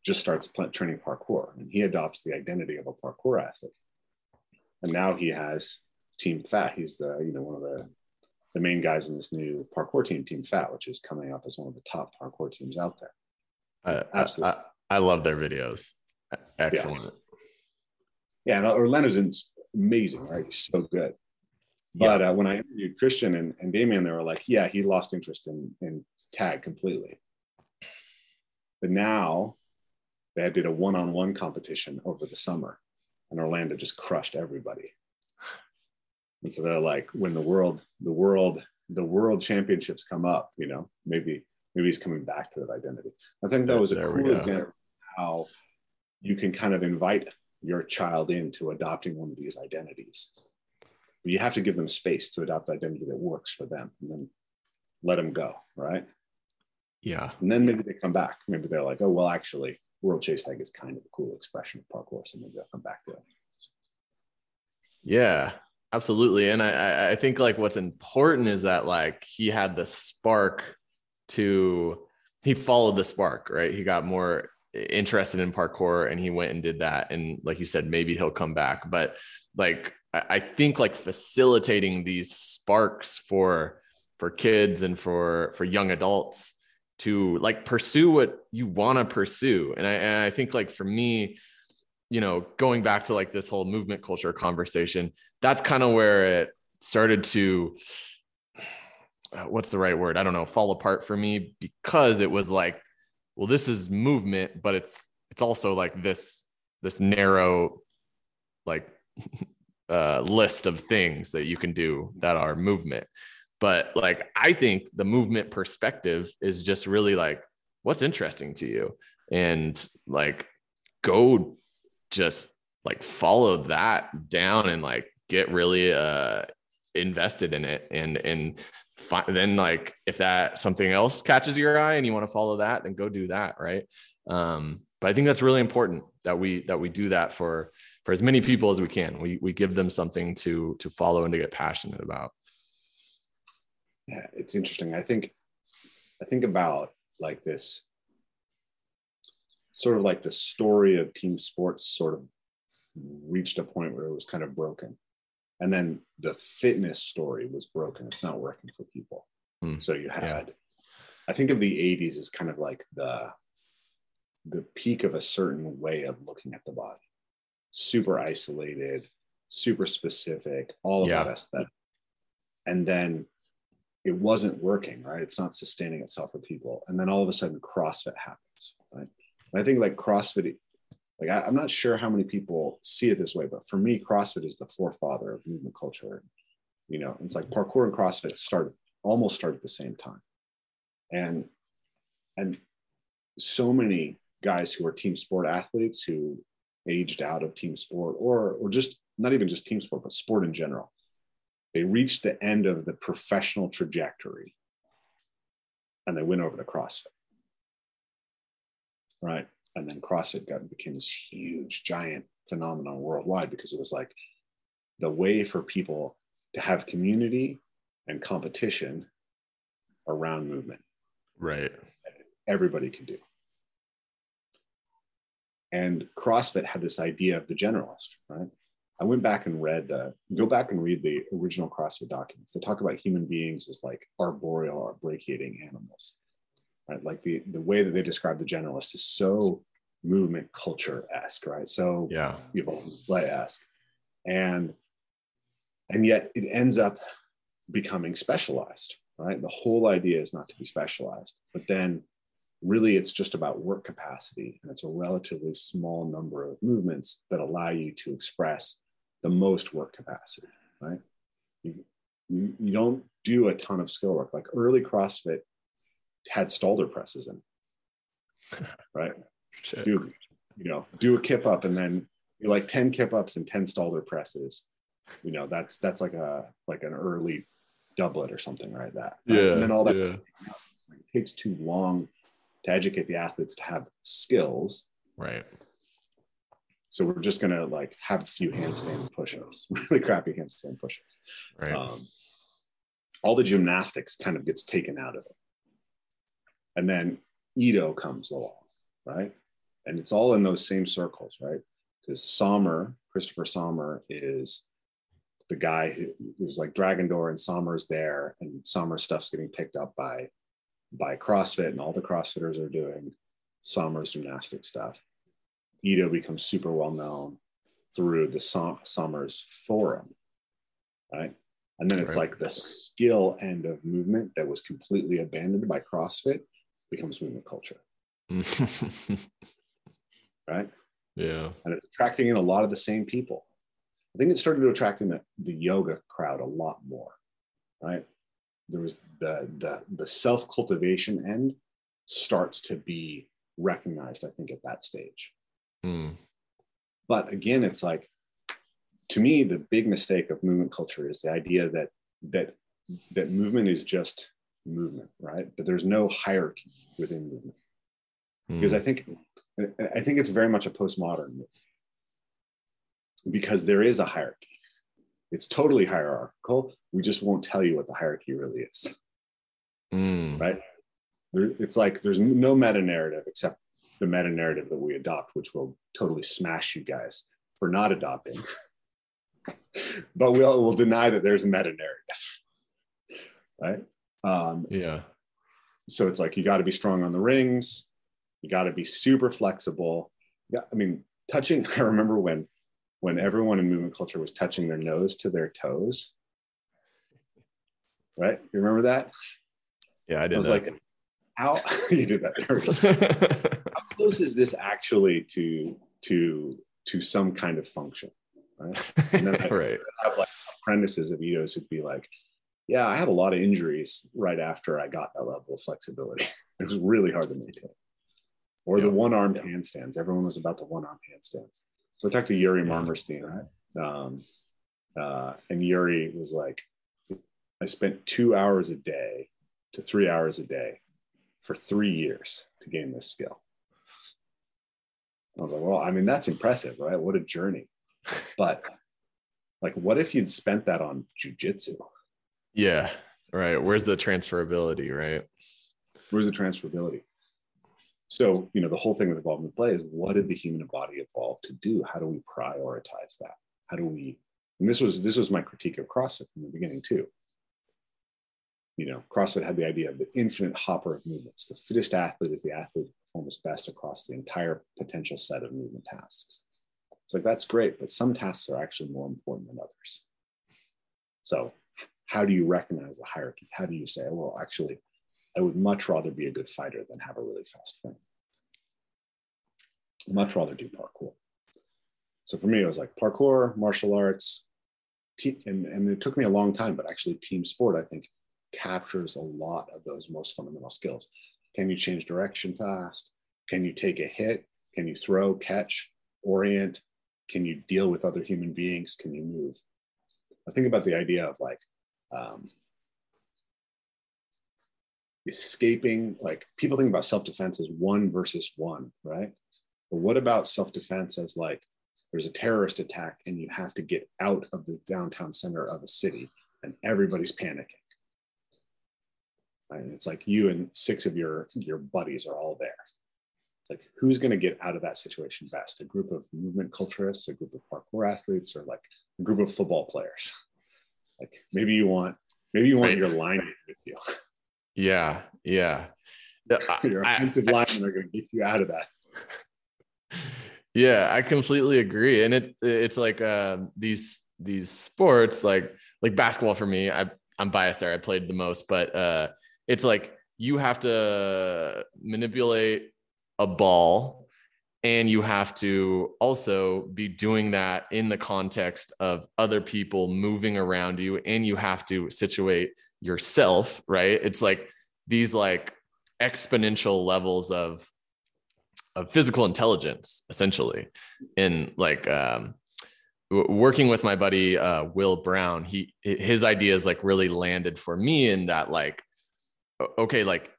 just starts training parkour and he adopts the identity of a parkour athlete. And now he has Team Fat. He's the, you know, one of the the main guys in this new parkour team, Team Fat, which is coming up as one of the top parkour teams out there. Uh, Absolutely. I, I, love their videos. Excellent. Yeah, yeah Orlando's amazing, right? He's so good. But yeah. uh, when I interviewed Christian and, and Damien, they were like, yeah, he lost interest in, in tag completely. But now they did a one-on-one competition over the summer and Orlando just crushed everybody. And so they're like, when the world, the world, the world championships come up, you know, maybe, maybe he's coming back to that identity. I think that was a there cool example how you can kind of invite your child into adopting one of these identities. You have to give them space to adopt identity that works for them and then let them go, right? Yeah. And then maybe they come back. Maybe they're like, oh, well, actually, World Chase Tag is kind of a cool expression of parkour. So maybe I'll come back to it. Yeah, absolutely. And I, I think like what's important is that like he had the spark to, he followed the spark, right? He got more interested in parkour and he went and did that. And like you said, maybe he'll come back. But like, I think like facilitating these sparks for, for kids and for, for young adults to like pursue what you want to pursue. And I, and I think like for me, you know, going back to like this whole movement culture conversation, that's kind of where it started to, uh, what's the right word? I don't know, fall apart for me because it was like, well, this is movement, but it's, it's also like this, this narrow, like, (laughs) uh, list of things that you can do that are movement. But like, I think the movement perspective is just really like, what's interesting to you? And like, go just like follow that down and like get really uh invested in it and and fi- then like if that something else catches your eye and you want to follow that then go do that right? Um but i think that's really important that we that we do that for for as many people as we can. We we give them something to to follow and to get passionate about. Yeah it's interesting. I think i think about like this sort of like the story of team sports sort of reached a point where it was kind of broken and then the fitness story was broken it's not working for people mm. so you had yeah. i think of the 80s as kind of like the the peak of a certain way of looking at the body super isolated super specific all of yeah. that aesthetic and then it wasn't working right it's not sustaining itself for people and then all of a sudden crossfit happens right and i think like crossfit like I, am not sure how many people see it this way but for me crossfit is the forefather of movement culture you know it's like parkour and crossfit started almost started at the same time and and so many guys who are team sport athletes who aged out of team sport or or just not even just team sport but sport in general they reached the end of the professional trajectory and they went over to CrossFit. Right. And then CrossFit got became this huge, giant phenomenon worldwide because it was like the way for people to have community and competition around movement. Right. Everybody can do. And CrossFit had this idea of the generalist, right? I went back and read, uh, go back and read the original CrossFit documents. They talk about human beings as like arboreal or brachiating animals, right? Like the, the way that they describe the generalist is so movement culture esque, right? So yeah, people play esque, and and yet it ends up becoming specialized, right? The whole idea is not to be specialized, but then really it's just about work capacity and it's a relatively small number of movements that allow you to express the most work capacity, right? You, you, you don't do a ton of skill work. Like early CrossFit had Stalder presses in, (laughs) right? Shit. Do you know do a kip up and then you like ten kip ups and ten Stalder presses. You know that's that's like a like an early doublet or something like that. right? Yeah. and then all that yeah. it takes too long to educate the athletes to have skills. Right. So we're just gonna like have a few handstand push-ups, (laughs) really crappy handstand push-ups. Right. um, all the gymnastics kind of gets taken out of it. And then Ido comes along, right? And it's all in those same circles, right? Because Sommer, Christopher Sommer, is the guy who who's like Dragon Door, and Sommer's there, and Sommer stuff's getting picked up by by CrossFit, and all the CrossFitters are doing Sommer's gymnastic stuff. Ido becomes super well known through the Som- Sommer's forum, right? And then it's Right. like the skill end of movement that was completely abandoned by CrossFit becomes movement culture, (laughs) right? yeah. And it's attracting in a lot of the same people. I think it started to attract in the, the yoga crowd a lot more, right? There was the the the self cultivation end starts to be recognized. I think at that stage. Mm. But again, it's like to me the big mistake of movement culture is the idea that that that movement is just movement, right? That there's no hierarchy within movement because Mm. I think I think it's very much a postmodern movement because there is a hierarchy. It's totally hierarchical. We just won't tell you what the hierarchy really is, Mm. right? There, it's like there's no meta narrative except the meta narrative that we adopt, which will totally smash you guys for not adopting. (laughs) but we'll, we'll deny that there's a meta narrative, right? Um, Yeah. so it's like you got to be strong on the rings you got to be super flexible yeah i mean touching (laughs) i remember when when everyone in movement culture was touching their nose to their toes right you remember that Yeah. I did. i was that. like how (laughs) you did that There we go. (laughs) how close is this actually to to to some kind of function right And then I- right. have like apprentices of Ido's who'd be like, yeah, I had a lot of injuries right after I got that level of flexibility. It was really hard to maintain. Or the one armed Yeah. handstands. Everyone was about the one armed handstands. So I talked to Yuri Yeah. Marmerstein, right? Um, uh, and Yuri was like, I spent two hours a day to three hours a day for three years to gain this skill. I was like, well, I mean, that's impressive, right? What a journey. But like, what if you'd spent that on jujitsu? Yeah. Right. Where's the transferability? Right. Where's the transferability? So, you know, the whole thing with Evolve Move Play is what did the human body evolve to do? How do we prioritize that? How do we, and this was this was my critique of CrossFit from the beginning too. You know, CrossFit had the idea of the infinite hopper of movements. The fittest athlete is the athlete who performs best across the entire potential set of movement tasks. It's like that's great, but some tasks are actually more important than others. So, how do you recognize the hierarchy? How do you say, well, actually, I would much rather be a good fighter than have a really fast frame. Much rather do parkour. So for me, it was like parkour, martial arts, and, and it took me a long time, but actually, team sport, I think, captures a lot of those most fundamental skills. Can you change direction fast? Can you take a hit? Can you throw, catch, orient? Can you deal with other human beings? Can you move? I think about the idea of like um, escaping like people think about self-defense as one versus one right? But what about self-defense as like there's a terrorist attack and you have to get out of the downtown center of a city and everybody's panicking? Right? and it's like you and six of your your buddies are all there. It's like who's going to get out of that situation best? A group of movement culturists a group of parkour athletes or like a group of football players? Like maybe you want maybe you want Right. your line with you (laughs) Yeah. Yeah. (laughs) Your I- offensive I- linemen are going to get you out of that. yeah i completely agree and it it's like uh, these these sports like like basketball for me i i'm biased there i played the most but uh it's like you have to manipulate a ball and you have to also be doing that in the context of other people moving around you and you have to situate yourself right it's like these like exponential levels of of physical intelligence essentially in like um working with my buddy uh, Will Brown, he his ideas like really landed for me in that like, okay, like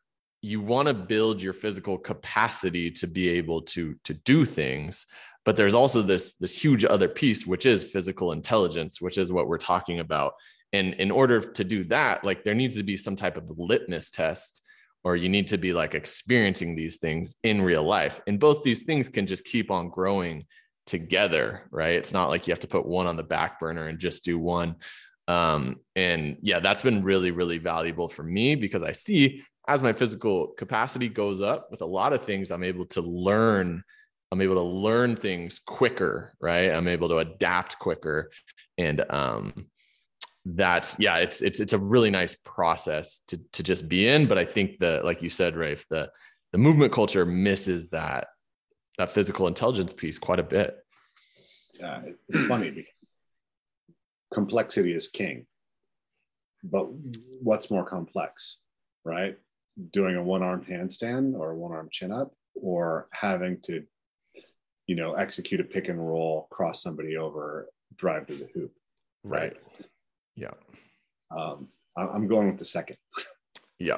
you want to build your physical capacity to be able to to do things, but there's also this this huge other piece which is physical intelligence, which is what we're talking about. And in order to do that, like there needs to be some type of litmus test or you need to be like experiencing these things in real life. And both these things can just keep on growing together, right? It's not like you have to put one on the back burner and just do one. Um, and yeah, that's been really, really valuable for me because I see as my physical capacity goes up with a lot of things, I'm able to learn. I'm able to learn things quicker, right? I'm able to adapt quicker, and um, that's yeah, it's it's it's a really nice process to to just be in. But I think the like you said, Rafe, the the movement culture misses that that physical intelligence piece quite a bit. Yeah, it's funny because complexity is king. But what's more complex, right? Doing a one-armed handstand or a one-arm chin-up, or having to, you know, execute a pick and roll, cross somebody over, drive to the hoop. Right. right. Yeah. Um, I'm going with the second. yeah.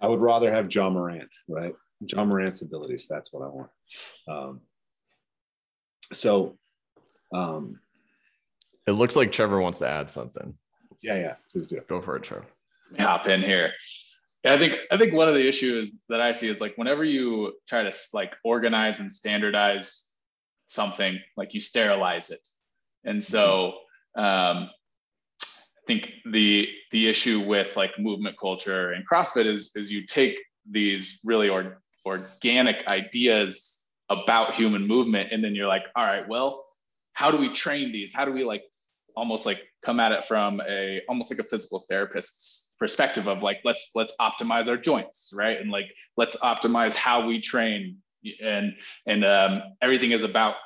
I would rather have Ja Morant, right? Ja Morant's abilities. That's what I want. Um, so, um, it looks like Trevor wants to add something. Yeah, yeah, please do. Go for it, Trevor. Hop in here. Yeah, I think I think one of the issues that I see is like whenever you try to like organize and standardize something, like you sterilize it, and so um, I think the the issue with like movement culture and CrossFit is is you take these really or, organic ideas about human movement and then you're like all right well how do we train these? How do we like almost like come at it from a almost like a physical therapist's perspective of like let's let's optimize our joints right? And like let's optimize how we train. And and um, everything is about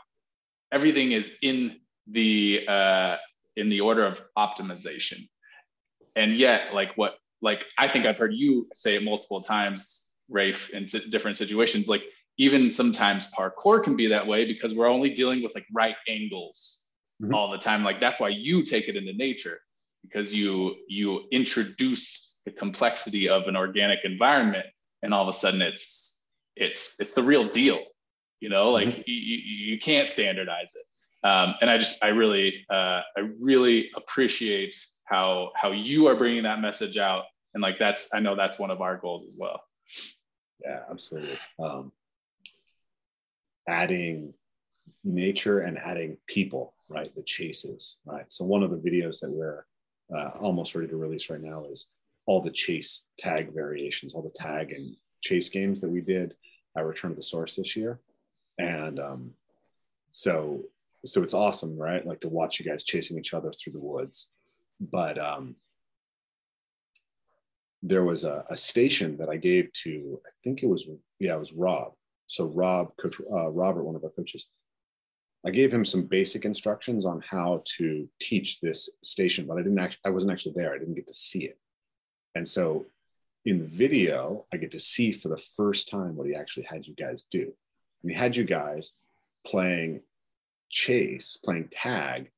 everything is in the uh, in the order of optimization and yet like what like i think i've heard you say it multiple times Rafe in different situations. Like even sometimes parkour can be that way because we're only dealing with like right angles mm-hmm. all the time. Like that's why you take it into nature because you you introduce the complexity of an organic environment and all of a sudden it's it's it's the real deal you know like mm-hmm. you, you can't standardize it um, and i just i really uh, i really appreciate how how you are bringing that message out and like that's i know that's one of our goals as well yeah, absolutely. Um, adding nature and adding people, right? The chases, right? So one of the videos that we're uh, almost ready to release right now is all the chase tag variations, all the tag and chase games that we did at Return to the Source this year, and um, so so it's awesome, right? Like to watch you guys chasing each other through the woods, but um, there was a, a, station that I gave to, I think it was, yeah, it was Rob. So Rob, Coach uh, Robert, one of our coaches, I gave him some basic instructions on how to teach this station, but I didn't actually, I wasn't actually there. I didn't get to see it. And so in the video, I get to see for the first time what he actually had you guys do. And he had you guys playing chase, playing tag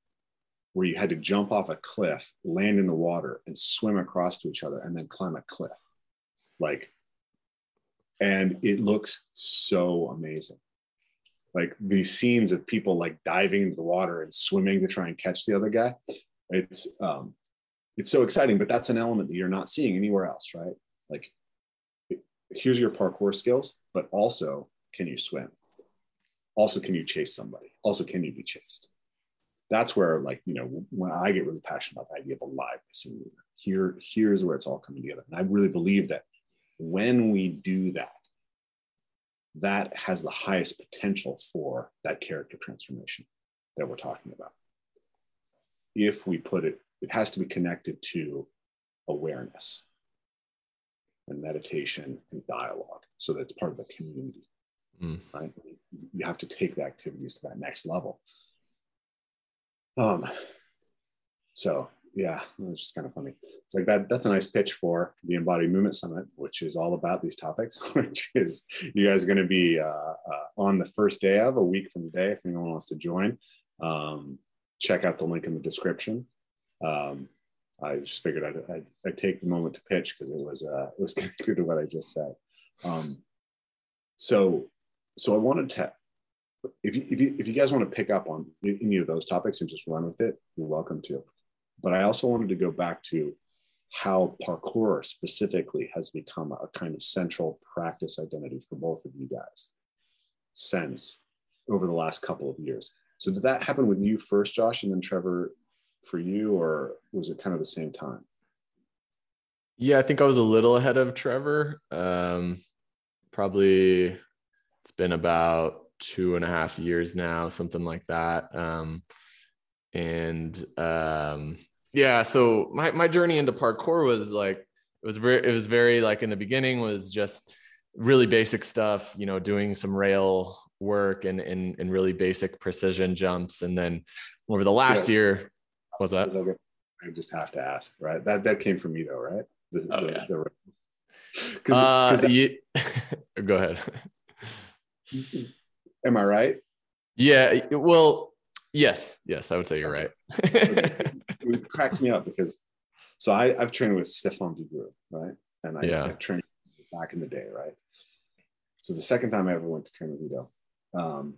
where you had to jump off a cliff, land in the water, and swim across to each other, and then climb a cliff. Like, and it looks so amazing. Like these scenes of people like diving into the water and swimming to try and catch the other guy. It's um, it's so exciting, but that's an element that you're not seeing anywhere else, right? Like, here's your parkour skills, but also can you swim? Also, can you chase somebody? Also, can you be chased? that's where like you know when i get really passionate about the idea of aliveness and here here's where it's all coming together. And i really believe that when we do that that has the highest potential for that character transformation that we're talking about. If we put it it has to be connected to awareness and meditation and dialogue so that it's part of the community mm. right you have to take the activities to that next level um, so yeah, it's just kind of funny. It's like that. That's a nice pitch for the Embodied Movement Summit, which is all about these topics. (laughs) Which is you guys are going to be uh, uh, on the first day of a week from today. If anyone wants to join, um, check out the link in the description. Um, I just figured I'd, I'd, I'd, take the moment to pitch because it was uh, it was (laughs) connected to what I just said. Um, so so I wanted to if you, if you if you guys want to pick up on any of those topics and just run with it, you're welcome to. But I also wanted to go back to how parkour specifically has become a kind of central practice identity for both of you guys since over the last couple of years. So did that happen with you first, Josh, and then Trevor for you, or was it kind of the same time? Yeah, I think I was a little ahead of Trevor. Um, probably it's been about two and a half years now, something like that. Um, and um, yeah, so my my journey into parkour was like it was very it was very like in the beginning was just really basic stuff, you know, doing some rail work and and, and really basic precision jumps, and then over the last yeah. year, was that? I just have to ask, right? That that came from me though, right? The, oh, the, yeah. The, Cause, uh, cause that, you, (laughs) go ahead. Am I right? Yeah. Well, yes. Yes, I would say you're right. it cracked me up because so I, I've trained with Stephane Vigroux, right? And I, yeah. I trained back in the day, right? So the second time I ever went to train with Ido, um,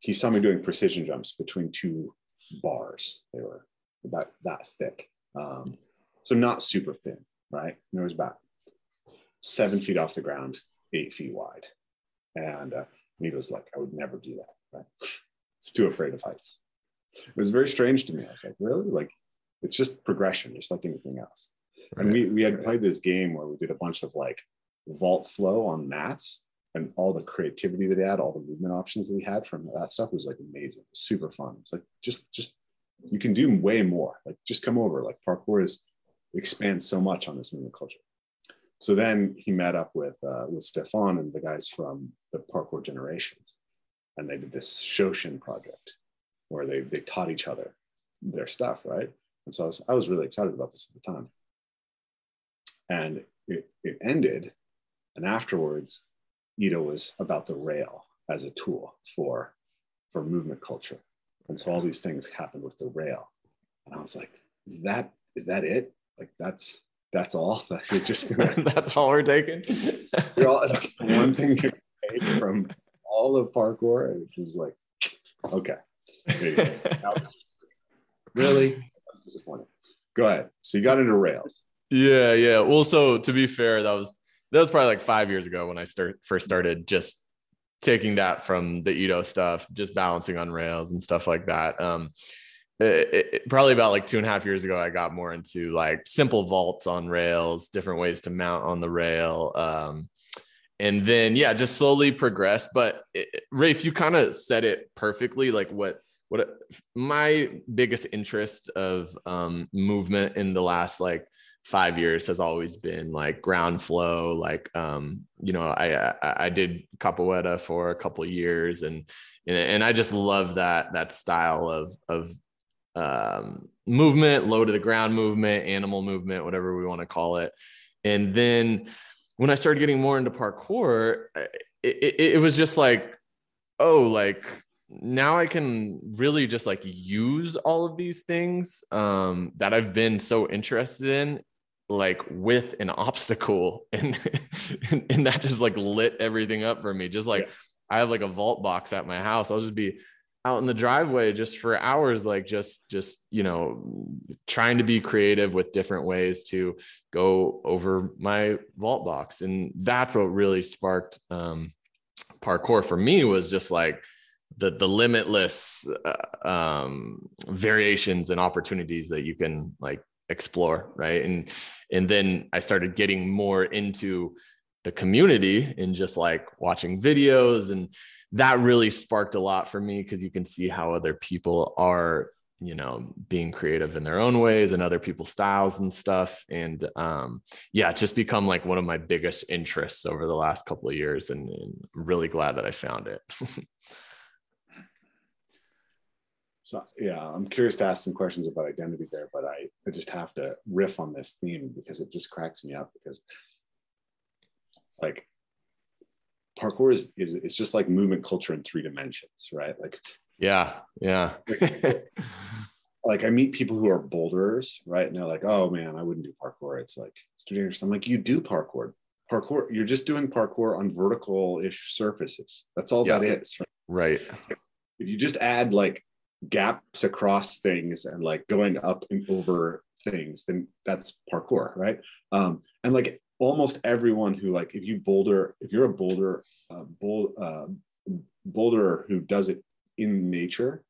he saw me doing precision jumps between two bars. They were about that thick. Um, so not super thin, right? And it was about seven feet off the ground, eight feet wide. And uh, he was like, I would never do that. Right? It's too afraid of heights. It was very strange to me. I was like, really? Like, it's just progression, just like anything else. Right. And we we had played this game where we did a bunch of like vault flow on mats and all the creativity that he had, all the movement options that he had from that stuff was like amazing, was super fun. It's like just just you can do way more. Like just come over. Like parkour is expands so much on this movement culture. So then he met up with uh, with Stephane and the guys from the Parkour Generations, and they did this Shoshin project where they they taught each other their stuff, right? And so I was, I was really excited about this at the time. And it, it ended, and afterwards, Ido was about the rail as a tool for for movement culture, and so all these things happened with the rail, and I was like, is that is that it? Like that's that's all. (laughs) You're just gonna. (laughs) that's all we're taking. (laughs) you're all, that's the one thing you take from all of parkour, which is like, okay, really disappointing. Go ahead. So you got into rails. Yeah, yeah. Well, so to be fair, that was that was probably like five years ago when I start first started just taking that from the Ido stuff, just balancing on rails and stuff like that. Um, it, it, probably about like two and a half years ago, I got more into like simple vaults on rails, different ways to mount on the rail. Um, and then, yeah, just slowly progressed. But it, Rafe, you kind of said it perfectly. Like what, what my biggest interest of um, movement in the last like five years has always been like ground flow. Like, um, you know, I, I, I did capoeira for a couple years and, and I just love that, that style of, of um, movement, low to the ground movement, animal movement, whatever we want to call it. And then when I started getting more into parkour, it, it, it was just like, oh, like now I can really just like use all of these things um, that I've been so interested in, like with an obstacle, (laughs) and and that just like lit everything up for me. Just like yeah. I have like a vault box at my house. I'll just be out in the driveway just for hours like just just you know trying to be creative with different ways to go over my vault box. And that's what really sparked um, parkour for me was just like the the limitless uh, um, variations and opportunities that you can like explore right? And and then i started getting more into the community and just like watching videos and that really sparked a lot for me because you can see how other people are you know being creative in their own ways and other people's styles and stuff. And um yeah it's just become like one of my biggest interests over the last couple of years and, and I'm really glad that i found it. (laughs) So yeah, I'm curious to ask some questions about identity there, but I, I just have to riff on this theme because it just cracks me up because like parkour is, is it's just like movement culture in three dimensions, right? Like yeah, yeah. (laughs) like I meet people who are boulders, right? And they're like, oh man, I wouldn't do parkour. It's like it's too dangerous. I'm like, you do parkour. Parkour, you're just doing parkour on vertical-ish surfaces. That's all that is. right. If you just add like gaps across things and like going up and over things, then that's parkour, right? Um, and like almost everyone who like if you boulder, if you're a boulder, uh, bold, uh, boulderer who does it in nature,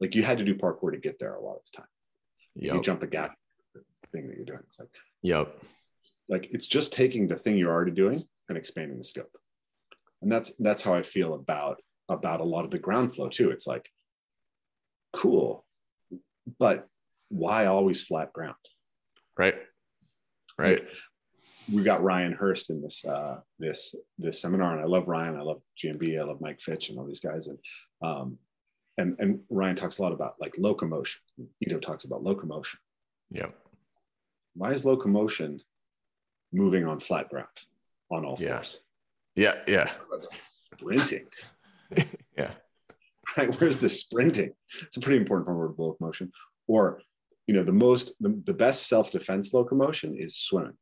like you had to do parkour to get there a lot of the time. You jump a gap, thing that you're doing. It's like Yep. like it's just taking the thing you're already doing and expanding the scope. And that's that's how I feel about about a lot of the ground flow too. It's like cool, but why always flat ground? Right. Right. Like, we got Ryan Hurst in this uh, this this seminar, and I love Ryan. I love GMB. I love Mike Fitch and all these guys. And um, and and Ryan talks a lot about like locomotion. Ido talks about locomotion. Yep. Why is locomotion moving on flat ground on all Yeah. fours? Yeah. Yeah. Sprinting, (laughs) Yeah. right? Where's the sprinting? It's a pretty important form of locomotion. Or, you know, the most the, the best self-defense locomotion is swimming.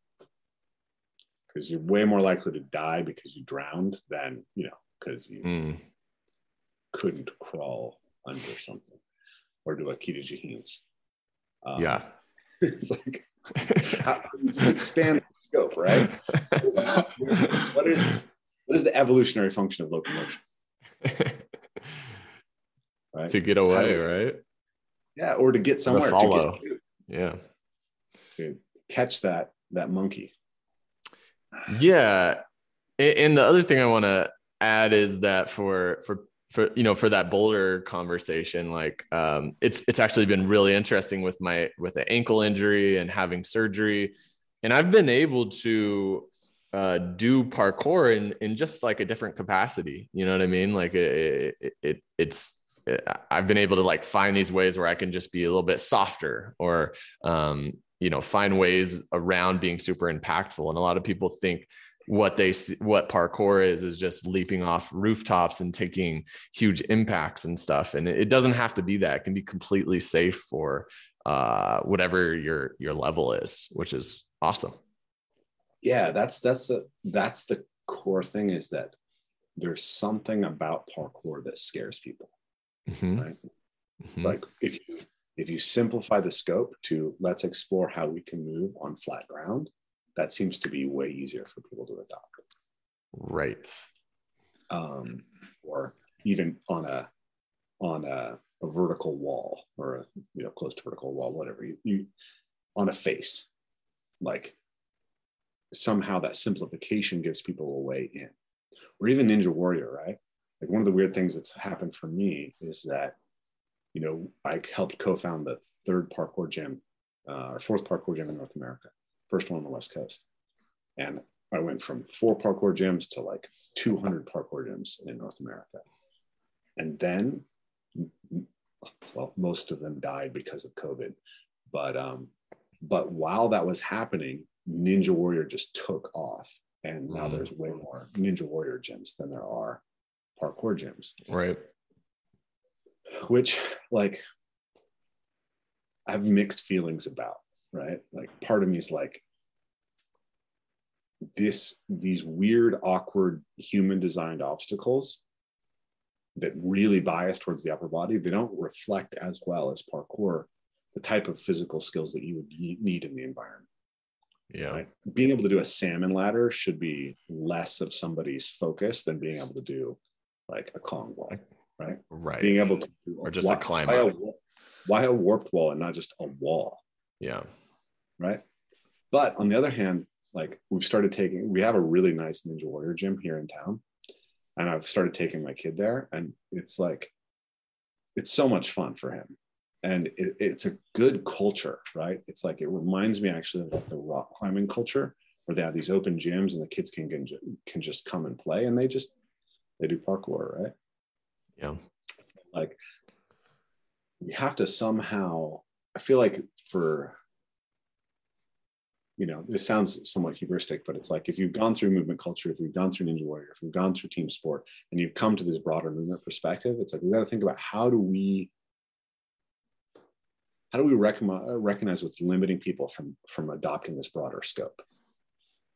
Because you're way more likely to die because you drowned than, you know, because you Mm. couldn't crawl under something or do a ketogene. Um, Yeah. (laughs) it's like how, expand the scope, right? (laughs) what is what is the evolutionary function of locomotion? Right? to get away, right? yeah, or to get somewhere to, follow. get, Yeah. to catch that that monkey. Yeah. And the other thing I want to add is that for for for you know for that boulder conversation like um it's it's actually been really interesting with my with an ankle injury and having surgery. And I've been able to uh do parkour in in just like a different capacity. You know what I mean? Like it, it, it it's I've been able to like find these ways where I can just be a little bit softer or um you know find ways around being super impactful and a lot of people think what they what parkour is is just leaping off rooftops and taking huge impacts and stuff and it doesn't have to be that it can be completely safe for uh whatever your your level is which is awesome Yeah, that's that's the that's the core thing is that there's something about parkour that scares people. Mhm. Right. Mhm. Like if you if you simplify the scope to let's explore how we can move on flat ground, that seems to be way easier for people to adopt. right um, or even on a on a, a vertical wall or a you know close to vertical wall, whatever you, you on a face, like somehow that simplification gives people a way in, or even Ninja Warrior, right? Like one of the weird things that's happened for me is that you know I helped co-found the third parkour gym uh, or fourth parkour gym in North America, first one on the West Coast, and I went from four parkour gyms to like 200 parkour gyms in North America. And then, well, most of them died because of COVID. But um, but while that was happening, Ninja Warrior just took off, and now Mhm. there's way more Ninja Warrior gyms than there are parkour gyms. right Which, like, I have mixed feelings about. Right, like part of me is like, this these weird awkward human designed obstacles that really bias towards the upper body they don't reflect as well as parkour the type of physical skills that you would need in the environment. Yeah. Right? Being able to do a salmon ladder should be less of somebody's focus than being able to do like a Kong vault right? Right. Being able to do Or just a why- climb why a, why a warped wall and not just a wall. Yeah. Right? But on the other hand, like we've started taking, we have a really nice Ninja Warrior gym here in town, and I've started taking my kid there, and it's like, it's so much fun for him, and it, it's a good culture, right? It's like it reminds me actually of like the rock climbing culture, where they have these open gyms and the kids can can, can just come and play, and they just they do parkour, right? Yeah. Like you have to somehow i feel like for you know this sounds somewhat hubristic but it's like if you've gone through movement culture if you've gone through ninja warrior if you've gone through team sport and you've come to this broader movement perspective it's like we got to think about how do we how do we uh, recognize what's limiting people from from adopting this broader scope?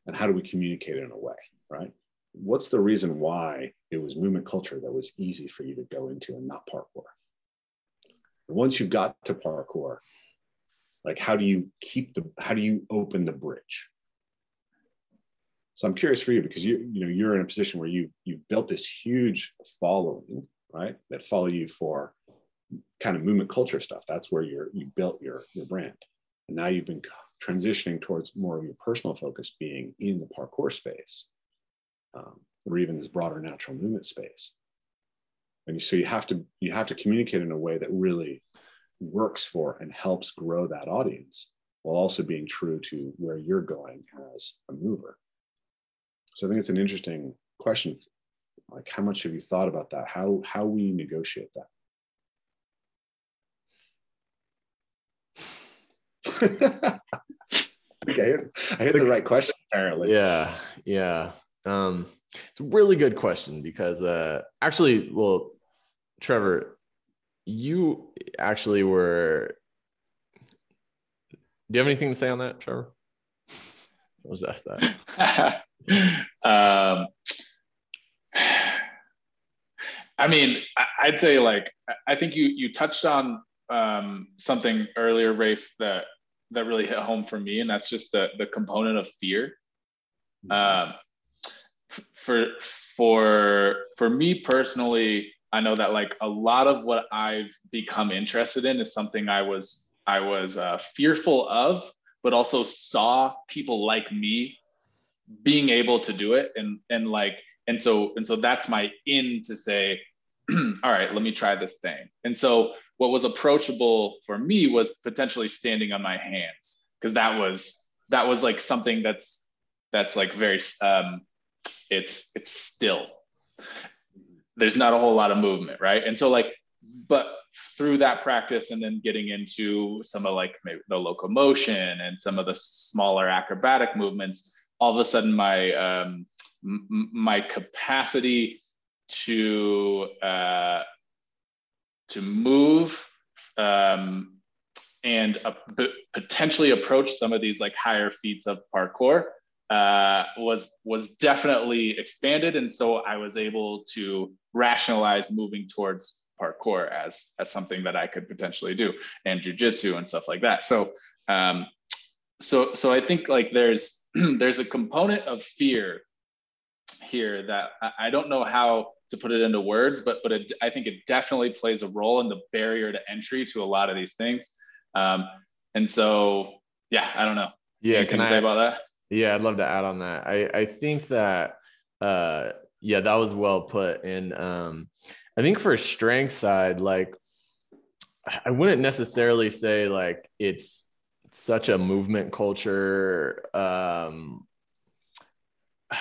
And how do we communicate it in a way right what's the reason why it was movement culture that was easy for you to go into and not parkour? Once you've got to parkour like how do you keep the how do you open the bridge? So i'm curious for you because you you know you're in a position where you you've built this huge following right that follow you for kind of movement culture stuff. That's where you're you built your your brand. And now you've been transitioning towards more of your personal focus being in the parkour space um, or even this broader natural movement space. And so you have to you have to communicate in a way that really works for and helps grow that audience while also being true to where you're going as a mover. So i think it's an interesting question like how much have you thought about that? How how we negotiate that? (laughs) Okay i hit the right question apparently. Yeah yeah um it's a really good question because uh actually well trevor you actually were do you have anything to say on that trevor? What was asked that? (laughs) Um i mean i'd say like i think you you touched on um something earlier rafe that that really hit home for me and that's just the the component of fear. Um for for for me personally I know that like a lot of what I've become interested in is something I was I was uh, fearful of, but also saw people like me being able to do it, and and like and so and so that's my in to say, (clears throat) all right, let me try this thing. And so what was approachable for me was potentially standing on my hands because that was that was like something that's that's like very um, it's it's still there's not a whole lot of movement, right? And so like, but through that practice and then getting into some of like maybe the locomotion and some of the smaller acrobatic movements, all of a sudden my um, m- my capacity to uh, to move um, and uh, potentially approach some of these like higher feats of parkour uh, was was definitely expanded, and so I was able to rationalize moving towards parkour as as something that I could potentially do, and jujitsu and stuff like that. So, um, so so I think like there's (clears throat) there's a component of fear here that I don't know how to put it into words, but but it, I think it definitely plays a role in the barrier to entry to a lot of these things. Um, and so, yeah, I don't know. Yeah, Anything can I say about that? Yeah, I'd love to add on that. I I think that uh yeah, that was well put. And um I think for strength side, like I wouldn't necessarily say like it's such a movement culture um (sighs)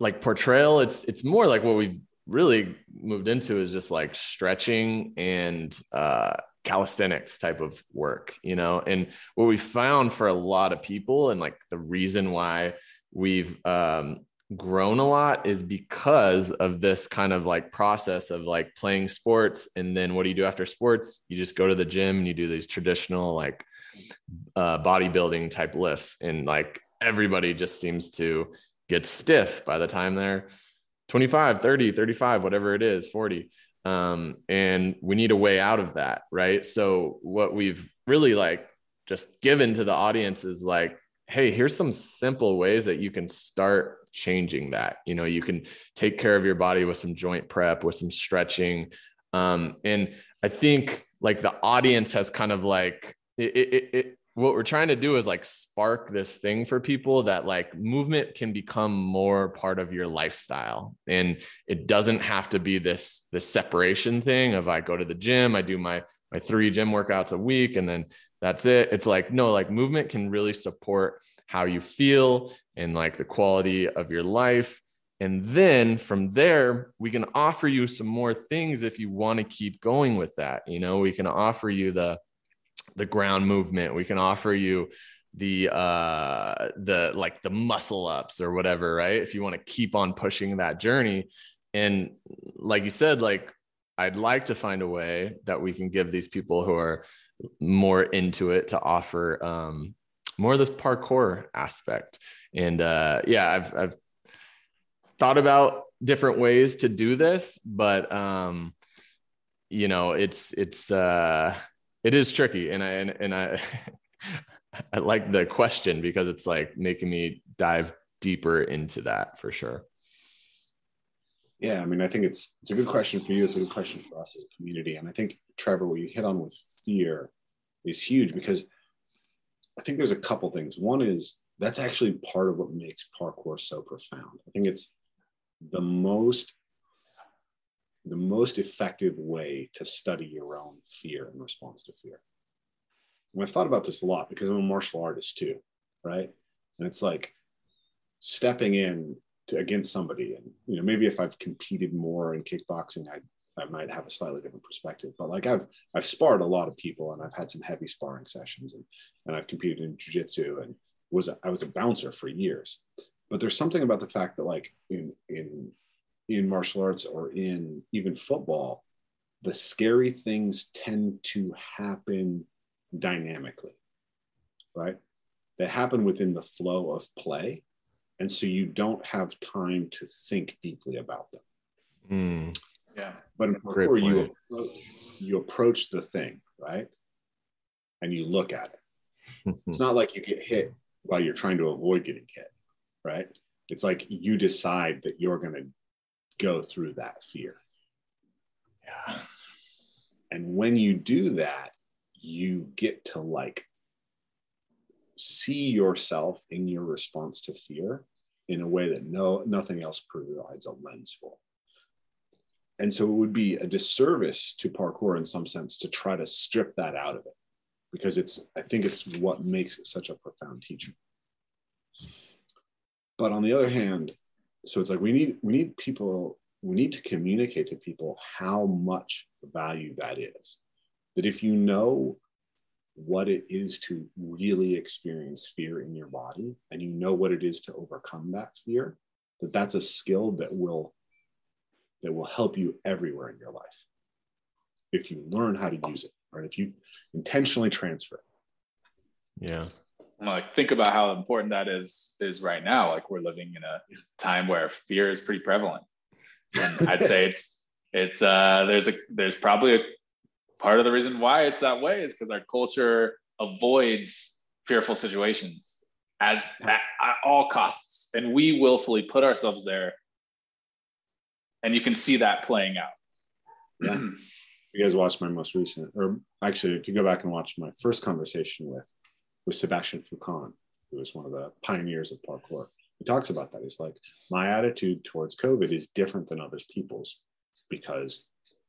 like portrayal it's it's more like what we've really moved into is just like stretching and uh calisthenics type of work, you know. And what we found for a lot of people, and like the reason why we've um, grown a lot is because of this kind of like process of like playing sports. And then what do you do after sports? You just go to the gym and you do these traditional like uh, bodybuilding type lifts. And like everybody just seems to get stiff by the time they're 25, 30, 35, whatever it is, 40 um, and we need a way out of that right? So what we've really like just given to the audience is like hey here's some simple ways that you can start changing that. You know you can take care of your body with some joint prep with some stretching. Um, and i think like the audience has kind of like it, it, it what we're trying to do is like spark this thing for people that like movement can become more part of your lifestyle. And it doesn't have to be this this separation thing of i go to the gym i do my my three gym workouts a week and then that's it. It's like no like movement can really support how you feel and like the quality of your life. And then from there, we can offer you some more things if you want to keep going with that. You know, we can offer you the the ground movement. We can offer you the uh the like the muscle ups or whatever, right? If you want to keep on pushing that journey. And like you said, like I'd like to find a way that we can give these people who are more into it to offer um more of this parkour aspect. And uh yeah, I've I've thought about different ways to do this, but um, you know, it's it's uh, it is tricky, and I and, and I (laughs) I like the question because it's like making me dive deeper into that for sure. Yeah, I mean, I think it's it's a good question for you. It's a good question for us as a community, and I think Trevor, what you hit on with fear is huge because I think there's a couple things. One is that's actually part of what makes parkour so profound. I think it's the most the most effective way to study your own fear and response to fear. And I've thought about this a lot because I'm a martial artist too, right? And it's like stepping in to, against somebody, and you know, maybe if I've competed more in kickboxing, I I might have a slightly different perspective. But like I've I've sparred a lot of people, and I've had some heavy sparring sessions, and and I've competed in jujitsu, and was I was a bouncer for years, but there's something about the fact that like in in in martial arts or in even football the scary things tend to happen dynamically right? They happen within the flow of play and so you don't have time to think deeply about them. Mm. yeah. But in parkour, you approach, you approach the thing right? And you look at it. (laughs) It's not like you get hit while you're trying to avoid getting hit right? It's like you decide that you're going to go through that fear. Yeah. And when you do that, you get to like see yourself in your response to fear in a way that no nothing else provides a lens for. And so it would be a disservice to parkour in some sense to try to strip that out of it because it's I think it's what makes it such a profound teacher. But on the other hand, so it's like we need we need people we need to communicate to people how much value that is. That if you know what it is to really experience fear in your body and you know what it is to overcome that fear, that that's a skill that will that will help you everywhere in your life if you learn how to use it, right? If you intentionally transfer it. Yeah like think about how important that is is right now. Like we're living in a time where fear is pretty prevalent. And i'd say it's it's uh there's a there's probably a part of the reason why it's that way is because our culture avoids fearful situations as at, at all costs. And we willfully put ourselves there. And you can see that playing out. Yeah. (clears throat) You guys watched my most recent or actually if you go back and watch my first conversation with with Sebastien Foucan, who was one of the pioneers of parkour. He talks about that. He's like, my attitude towards COVID is different than other people's because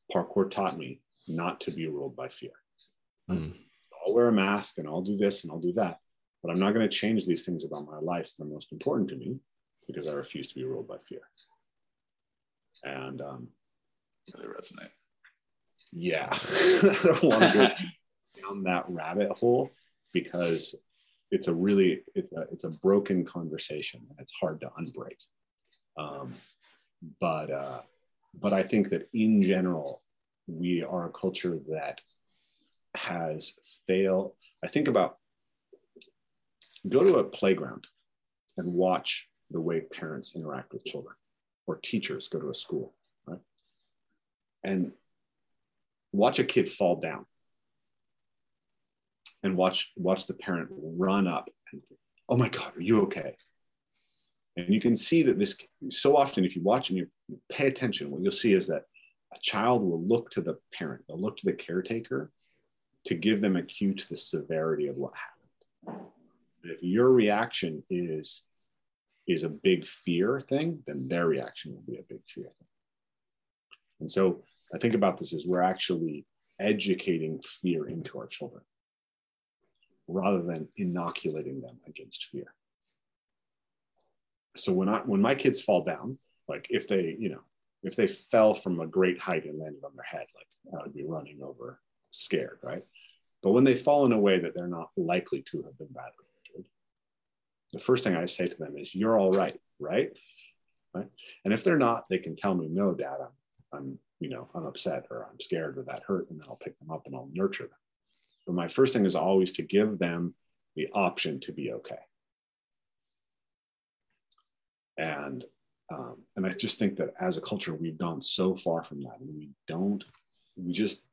parkour taught me not to be ruled by fear. Mm. I'll wear a mask and I'll do this and I'll do that, but I'm not going to change these things about my life that are most important to me because I refuse to be ruled by fear. And um, really resonate. Yeah, (laughs) I don't want to go down that rabbit hole because it's a really it's a, it's a broken conversation. It's hard to unbreak. Um, but uh, but i think that in general we are a culture that has failed. I think about go to a playground and watch the way parents interact with children or teachers go to a school right? And watch a kid fall down and watch watch the parent run up and oh my god are you okay? And you can see that this so often if you watch and you pay attention what you'll see is that a child will look to the parent they'll look to the caretaker to give them a cue to the severity of what happened. If your reaction is is a big fear thing then their reaction will be a big fear thing. And so i think about this as we're actually educating fear into our children rather than inoculating them against fear. So when I when my kids fall down, like if they you know if they fell from a great height and landed on their head like i would be running over scared right? But when they fall in a way that they're not likely to have been badly injured the first thing i say to them is you're all right right? Right? And if they're not they can tell me no dad i'm, I'm you know i'm upset or i'm scared or that hurt and then i'll pick them up and i'll nurture them but my first thing is always to give them the option to be okay. And um, and i just think that as a culture we've gone so far from that. And we don't we just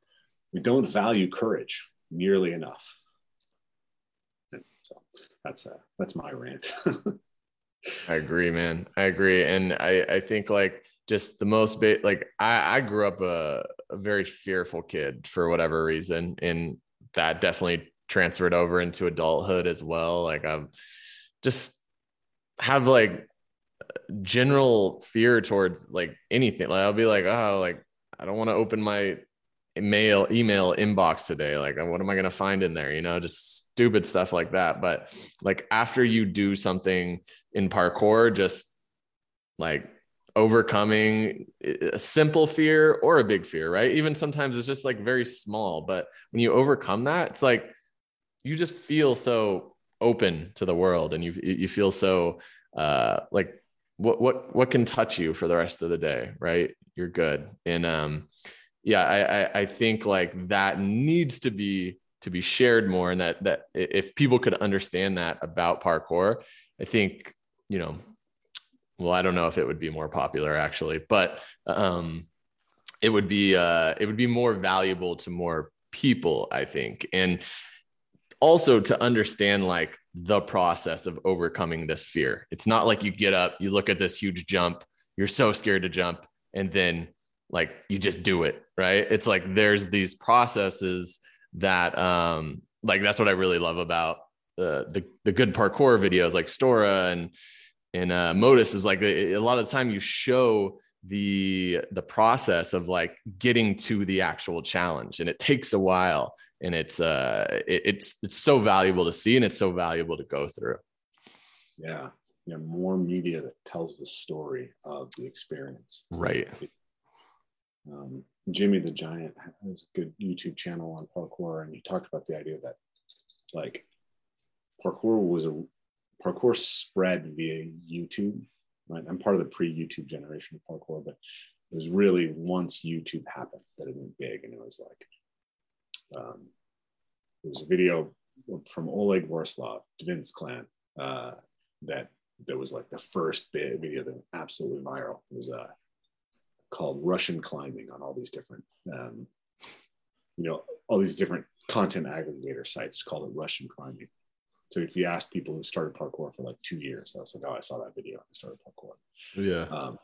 we don't value courage nearly enough. And so that's uh that's my rant. (laughs) I agree, man. I agree, and I I think like just the most ba- like I I grew up a, a very fearful kid for whatever reason, and that definitely transferred over into adulthood as well. Like I'm just have like general fear towards like anything. Like I'll be like, oh, like I don't want to open my mail email inbox today. Like, what am I gonna find in there? You know, just stupid stuff like that. But like after you do something in parkour, just like overcoming a simple fear or a big fear, right? Even sometimes it's just like very small, but when you overcome that, it's like you just feel so open to the world and you you feel so uh like what what what can touch you for the rest of the day, right? You're good. And um yeah, I, I I think like that needs to be to be shared more and that that if people could understand that about parkour, I think, you know, well, I don't know if it would be more popular actually, but um it would be uh it would be more valuable to more people, I think. And also to understand like the process of overcoming this fear. It's not like you get up, you look at this huge jump, you're so scared to jump, and then like you just do it, right? It's like there's these processes that um like that's what I really love about uh, the the good parkour videos like Storror and and uh, Modus is like a, a lot of the time you show the the process of like getting to the actual challenge and it takes a while and it's uh it, it's it's so valuable to see and it's so valuable to go through. Yeah. Yeah more media that tells the story of the experience. Right. Um, jimmy the giant has a good youtube channel on parkour and he talked about the idea that like parkour was a parkour spread via youtube right i'm part of the pre-youtube generation of parkour but it was really once youtube happened that it went big and it was like um, there was a video from Oleg Vorslav, Dvin's clan, uh, that that was like the first big video that went absolutely viral. It was uh, called Russian climbing on all these different, um, you know, all these different content aggregator sites called it Russian climbing. So if you ask people who started parkour for like two years, I was like, oh, I saw that video. I started parkour. Yeah. Um,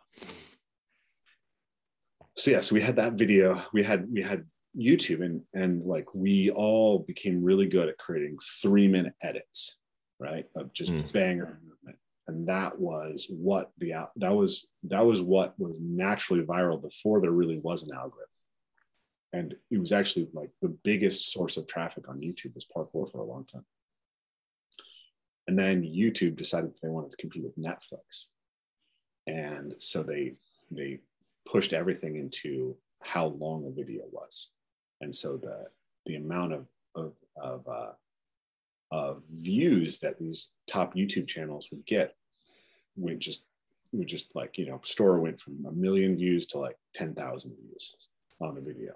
so yeah, so we had that video. We had we had YouTube and and like we all became really good at creating three minute edits, right? Of just Mm. banger movement. And that was what the out that was that was what was naturally viral before there really was an algorithm. And it was actually like the biggest source of traffic on YouTube was parkour for a long time. And then YouTube decided they wanted to compete with Netflix. And so they they pushed everything into how long a video was and so the the amount of of of, uh, of views that these top YouTube channels would get would just would just like you know Storror went from a million views to like ten thousand views on a video,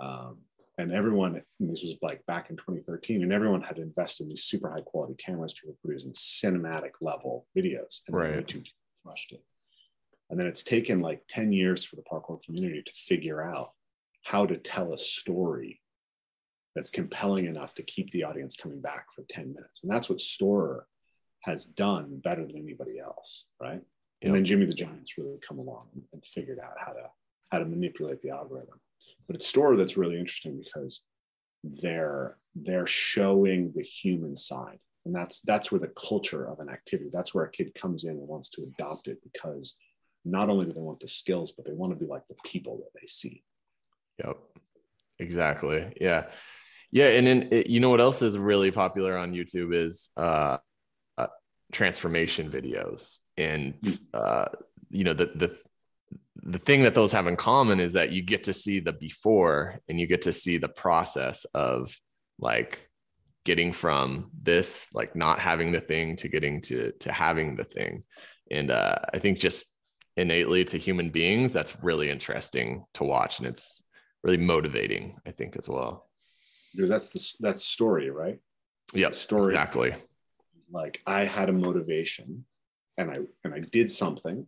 um, and everyone and this was like back in 2013, and everyone had invested in these super high quality cameras. People producing cinematic level videos, and then Right. YouTube crushed it. And then it's taken like 10 years for the parkour community to figure out how to tell a story that's compelling enough to keep the audience coming back for 10 minutes. And that's what Storror has done better than anybody else, right? And then Jimmy the Giant's really come along and, and figured out how to how to manipulate the algorithm. But it's Storror that's really interesting because they're they're showing the human side. And that's that's where the culture of an activity, that's where a kid comes in and wants to adopt it because not only do they want the skills, but they want to be like the people that they see. Yep. Exactly. Yeah. Yeah. And then it, you know what else is really popular on YouTube is uh, uh transformation videos and uh you know the the the thing that those have in common is that you get to see the before and you get to see the process of like getting from this like not having the thing to getting to to having the thing. And uh, i think just innately to human beings that's really interesting to watch and it's really motivating i think as well. Because that's the that's story right? Yeah story exactly. like i had a motivation and i and i did something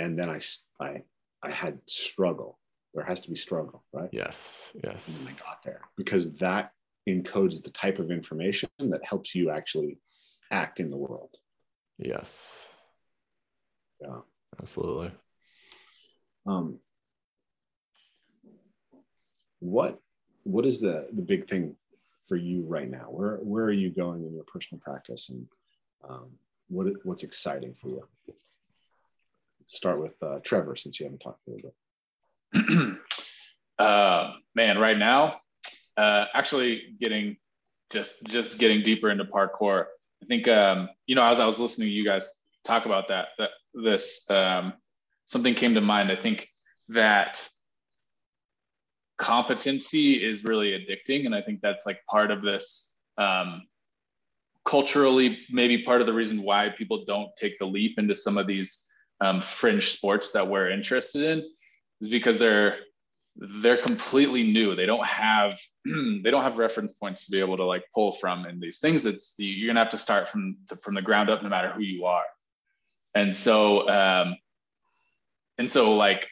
and then i i i had struggle there has to be struggle right yes yes and i got there because that encodes the type of information that helps you actually act in the world. Yes. Yeah. Absolutely. Um, what what is the the big thing for you right now? Where where are you going in your personal practice, and um, what what's exciting for you? Start with uh, Trevor, since you haven't talked a little bit. man, right now, uh, actually getting just just getting deeper into parkour. I think um, you know as I was listening to you guys talk about that that this um, something came to mind. I think that competency is really addicting, and I think that's like part of this um, culturally maybe part of the reason why people don't take the leap into some of these um, fringe sports that we're interested in is because they're they're completely new. They don't have (clears throat) they don't have reference points to be able to like pull from in these things. It's you're gonna have to start from the, from the ground up no matter who you are. And so um and so like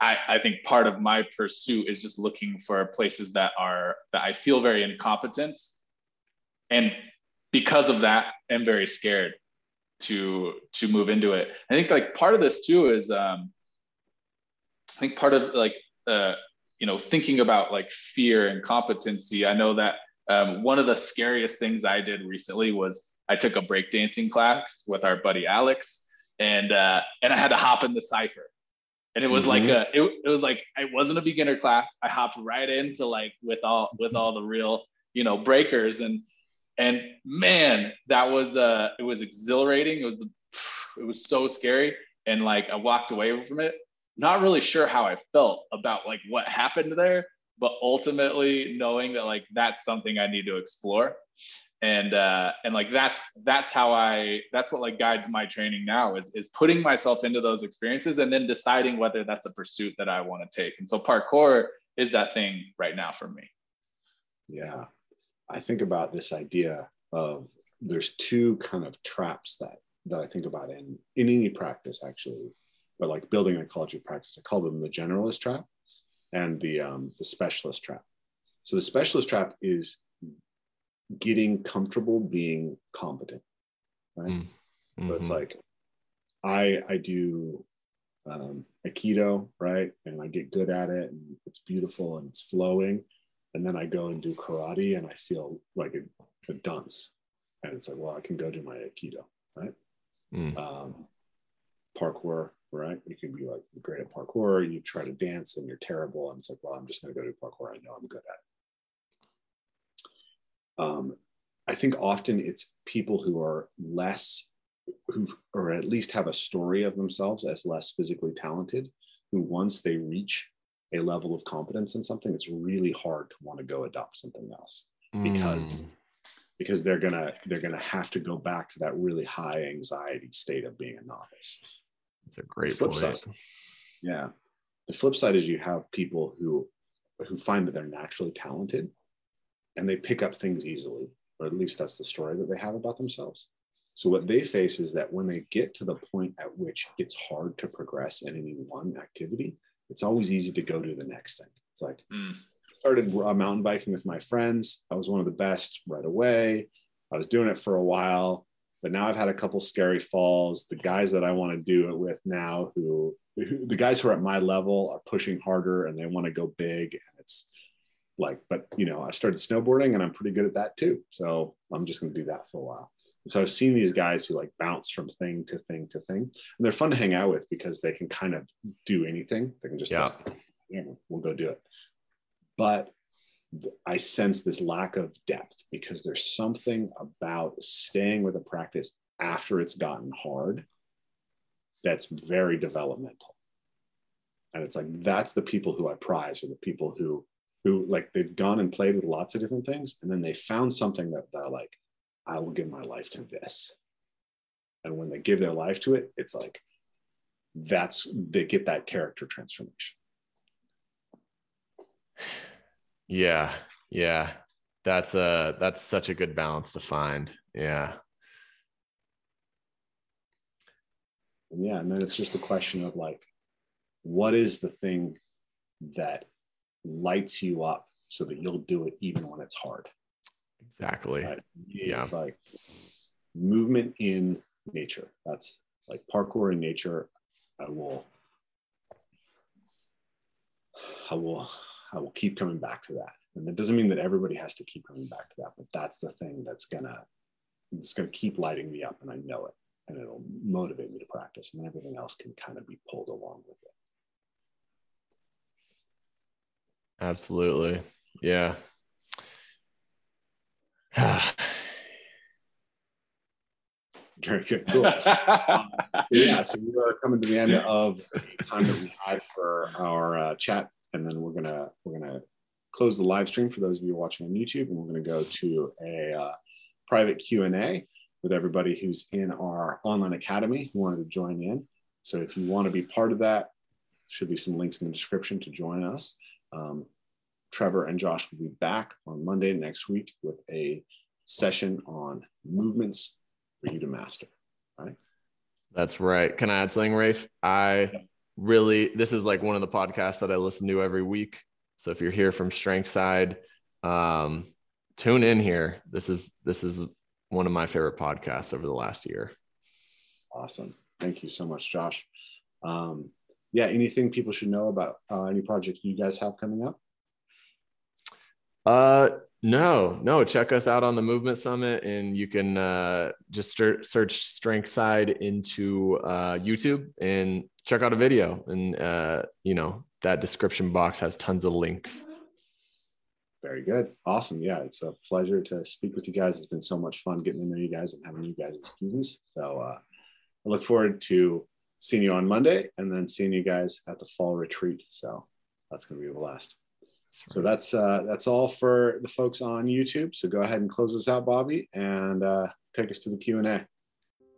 I, I think part of my pursuit is just looking for places that are that I feel very incompetent. And because of that I'm very scared to to move into it. I think like part of this too is um I think part of like uh, you know thinking about like fear and competency i know that um, one of the scariest things i did recently was i took a breakdancing class with our buddy alex and uh, and i had to hop in the cipher and it was mm-hmm. like a it, it was like it wasn't a beginner class i hopped right into like with all with all the real you know breakers and and man that was uh it was exhilarating it was the, it was so scary and like i walked away from it not really sure how I felt about like what happened there, but ultimately knowing that like that's something I need to explore. And uh, and like that's that's how I that's what like guides my training now is is putting myself into those experiences and then deciding whether that's a pursuit that I want to take. And so parkour is that thing right now for me. Yeah. I think about this idea of there's two kind of traps that that I think about in in any practice actually but like building an ecology practice. I call them the generalist trap and the um, the specialist trap. So the specialist trap is getting comfortable being competent, right? Mm-hmm. So it's mm-hmm. like I I do um, aikido, right, and I get good at it, and it's beautiful and it's flowing, and then I go and do karate, and I feel like a, a dunce, and it's like, well, I can go do my aikido, right? Mm. Um, parkour, right? You can be like great at parkour, you try to dance and you're terrible. And it's like, well, I'm just going to go do parkour. I know I'm good at it. Um, I think often it's people who are less, who or at least have a story of themselves as less physically talented, who once they reach a level of competence in something, it's really hard to want to go adopt something else because mm. because they're gonna they're gonna have to go back to that really high anxiety state of being a novice. It's a great flip point. Side, yeah. The flip side is you have people who who find that they're naturally talented and they pick up things easily, or at least that's the story that they have about themselves. So what they face is that when they get to the point at which it's hard to progress in any one activity, it's always easy to go to the next thing. It's like mm. started mountain biking with my friends. I was one of the best right away. I was doing it for a while but now I've had a couple scary falls. The guys that I want to do it with now, who, who the guys who are at my level are pushing harder and they want to go big. And it's like, but you know, I started snowboarding and I'm pretty good at that too. So I'm just going to do that for a while. So I've seen these guys who like bounce from thing to thing to thing, and they're fun to hang out with because they can kind of do anything. They can just, yeah, know, we'll go do it. But I sense this lack of depth because there's something about staying with a practice after it's gotten hard that's very developmental. And it's like that's the people who I prize, or the people who who like they've gone and played with lots of different things, and then they found something that they're like, I will give my life to this. And when they give their life to it, it's like that's they get that character transformation. Yeah, yeah, that's a that's such a good balance to find. Yeah. Yeah, and then it's just a question of like, what is the thing that lights you up so that you'll do it even when it's hard? Exactly. Right? Yeah. It's like movement in nature. That's like parkour in nature. I will, I will, I will keep coming back to that. And it doesn't mean that everybody has to keep coming back to that, but that's the thing that's gonna, it's gonna keep lighting me up, and I know it, and it'll motivate me to practice, and everything else can kind of be pulled along with it. Absolutely. Yeah. Very good. Cool. um, (laughs) yeah, so we are coming to the end of the time that we had for our uh, chat, and then we're gonna we're gonna close the live stream for those of you watching on YouTube, and we're gonna go to a uh, private Q and A with everybody who's in our online academy who wanted to join in. So if you want to be part of that, should be some links in the description to join us. Um, Trevor and Josh will be back on Monday next week with a session on movements for you to master. Right. That's right. Can I add something, Rafe? I really, this is like one of the podcasts that I listen to every week. So if you're here from Strength Side, um, tune in here. This is this is one of my favorite podcasts over the last year. Awesome. Thank you so much, Josh. Um, yeah, anything people should know about uh, any project you guys have coming up? Uh, no, no. Check us out on the Movement Summit, and you can uh, just search Strength Side into uh, YouTube and check out a video. And uh, you know that description box has tons of links. Very good, awesome. Yeah, it's a pleasure to speak with you guys. It's been so much fun getting to know you guys and having you guys as students. So uh, I look forward to seeing you on Monday, and then seeing you guys at the fall retreat. So that's going to be a blast. So that's uh, that's all for the folks on YouTube. So go ahead and close this out, Bobby, and uh, take us to the Q and A.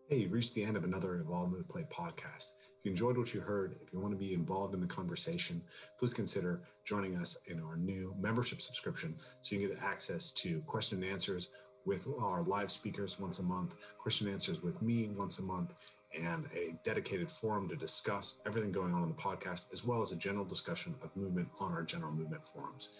Hey, you've reached the end of another Evolve Move Play podcast. If you enjoyed what you heard, if you want to be involved in the conversation, please consider joining us in our new membership subscription so you can get access to question and answers with our live speakers once a month, question and answers with me once a month, and a dedicated forum to discuss everything going on in the podcast, as well as a general discussion of movement on our general movement forums.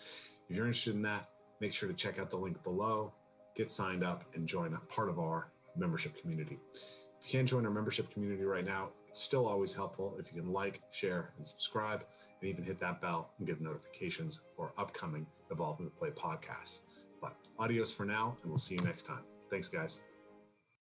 If you're interested in that, make sure to check out the link below, get signed up, and join a part of our membership community. If you can't join our membership community right now, it's still always helpful if you can like, share, and subscribe, and even hit that bell and get notifications for upcoming Evolve Move Play podcasts. But adios for now, and we'll see you next time. Thanks, guys.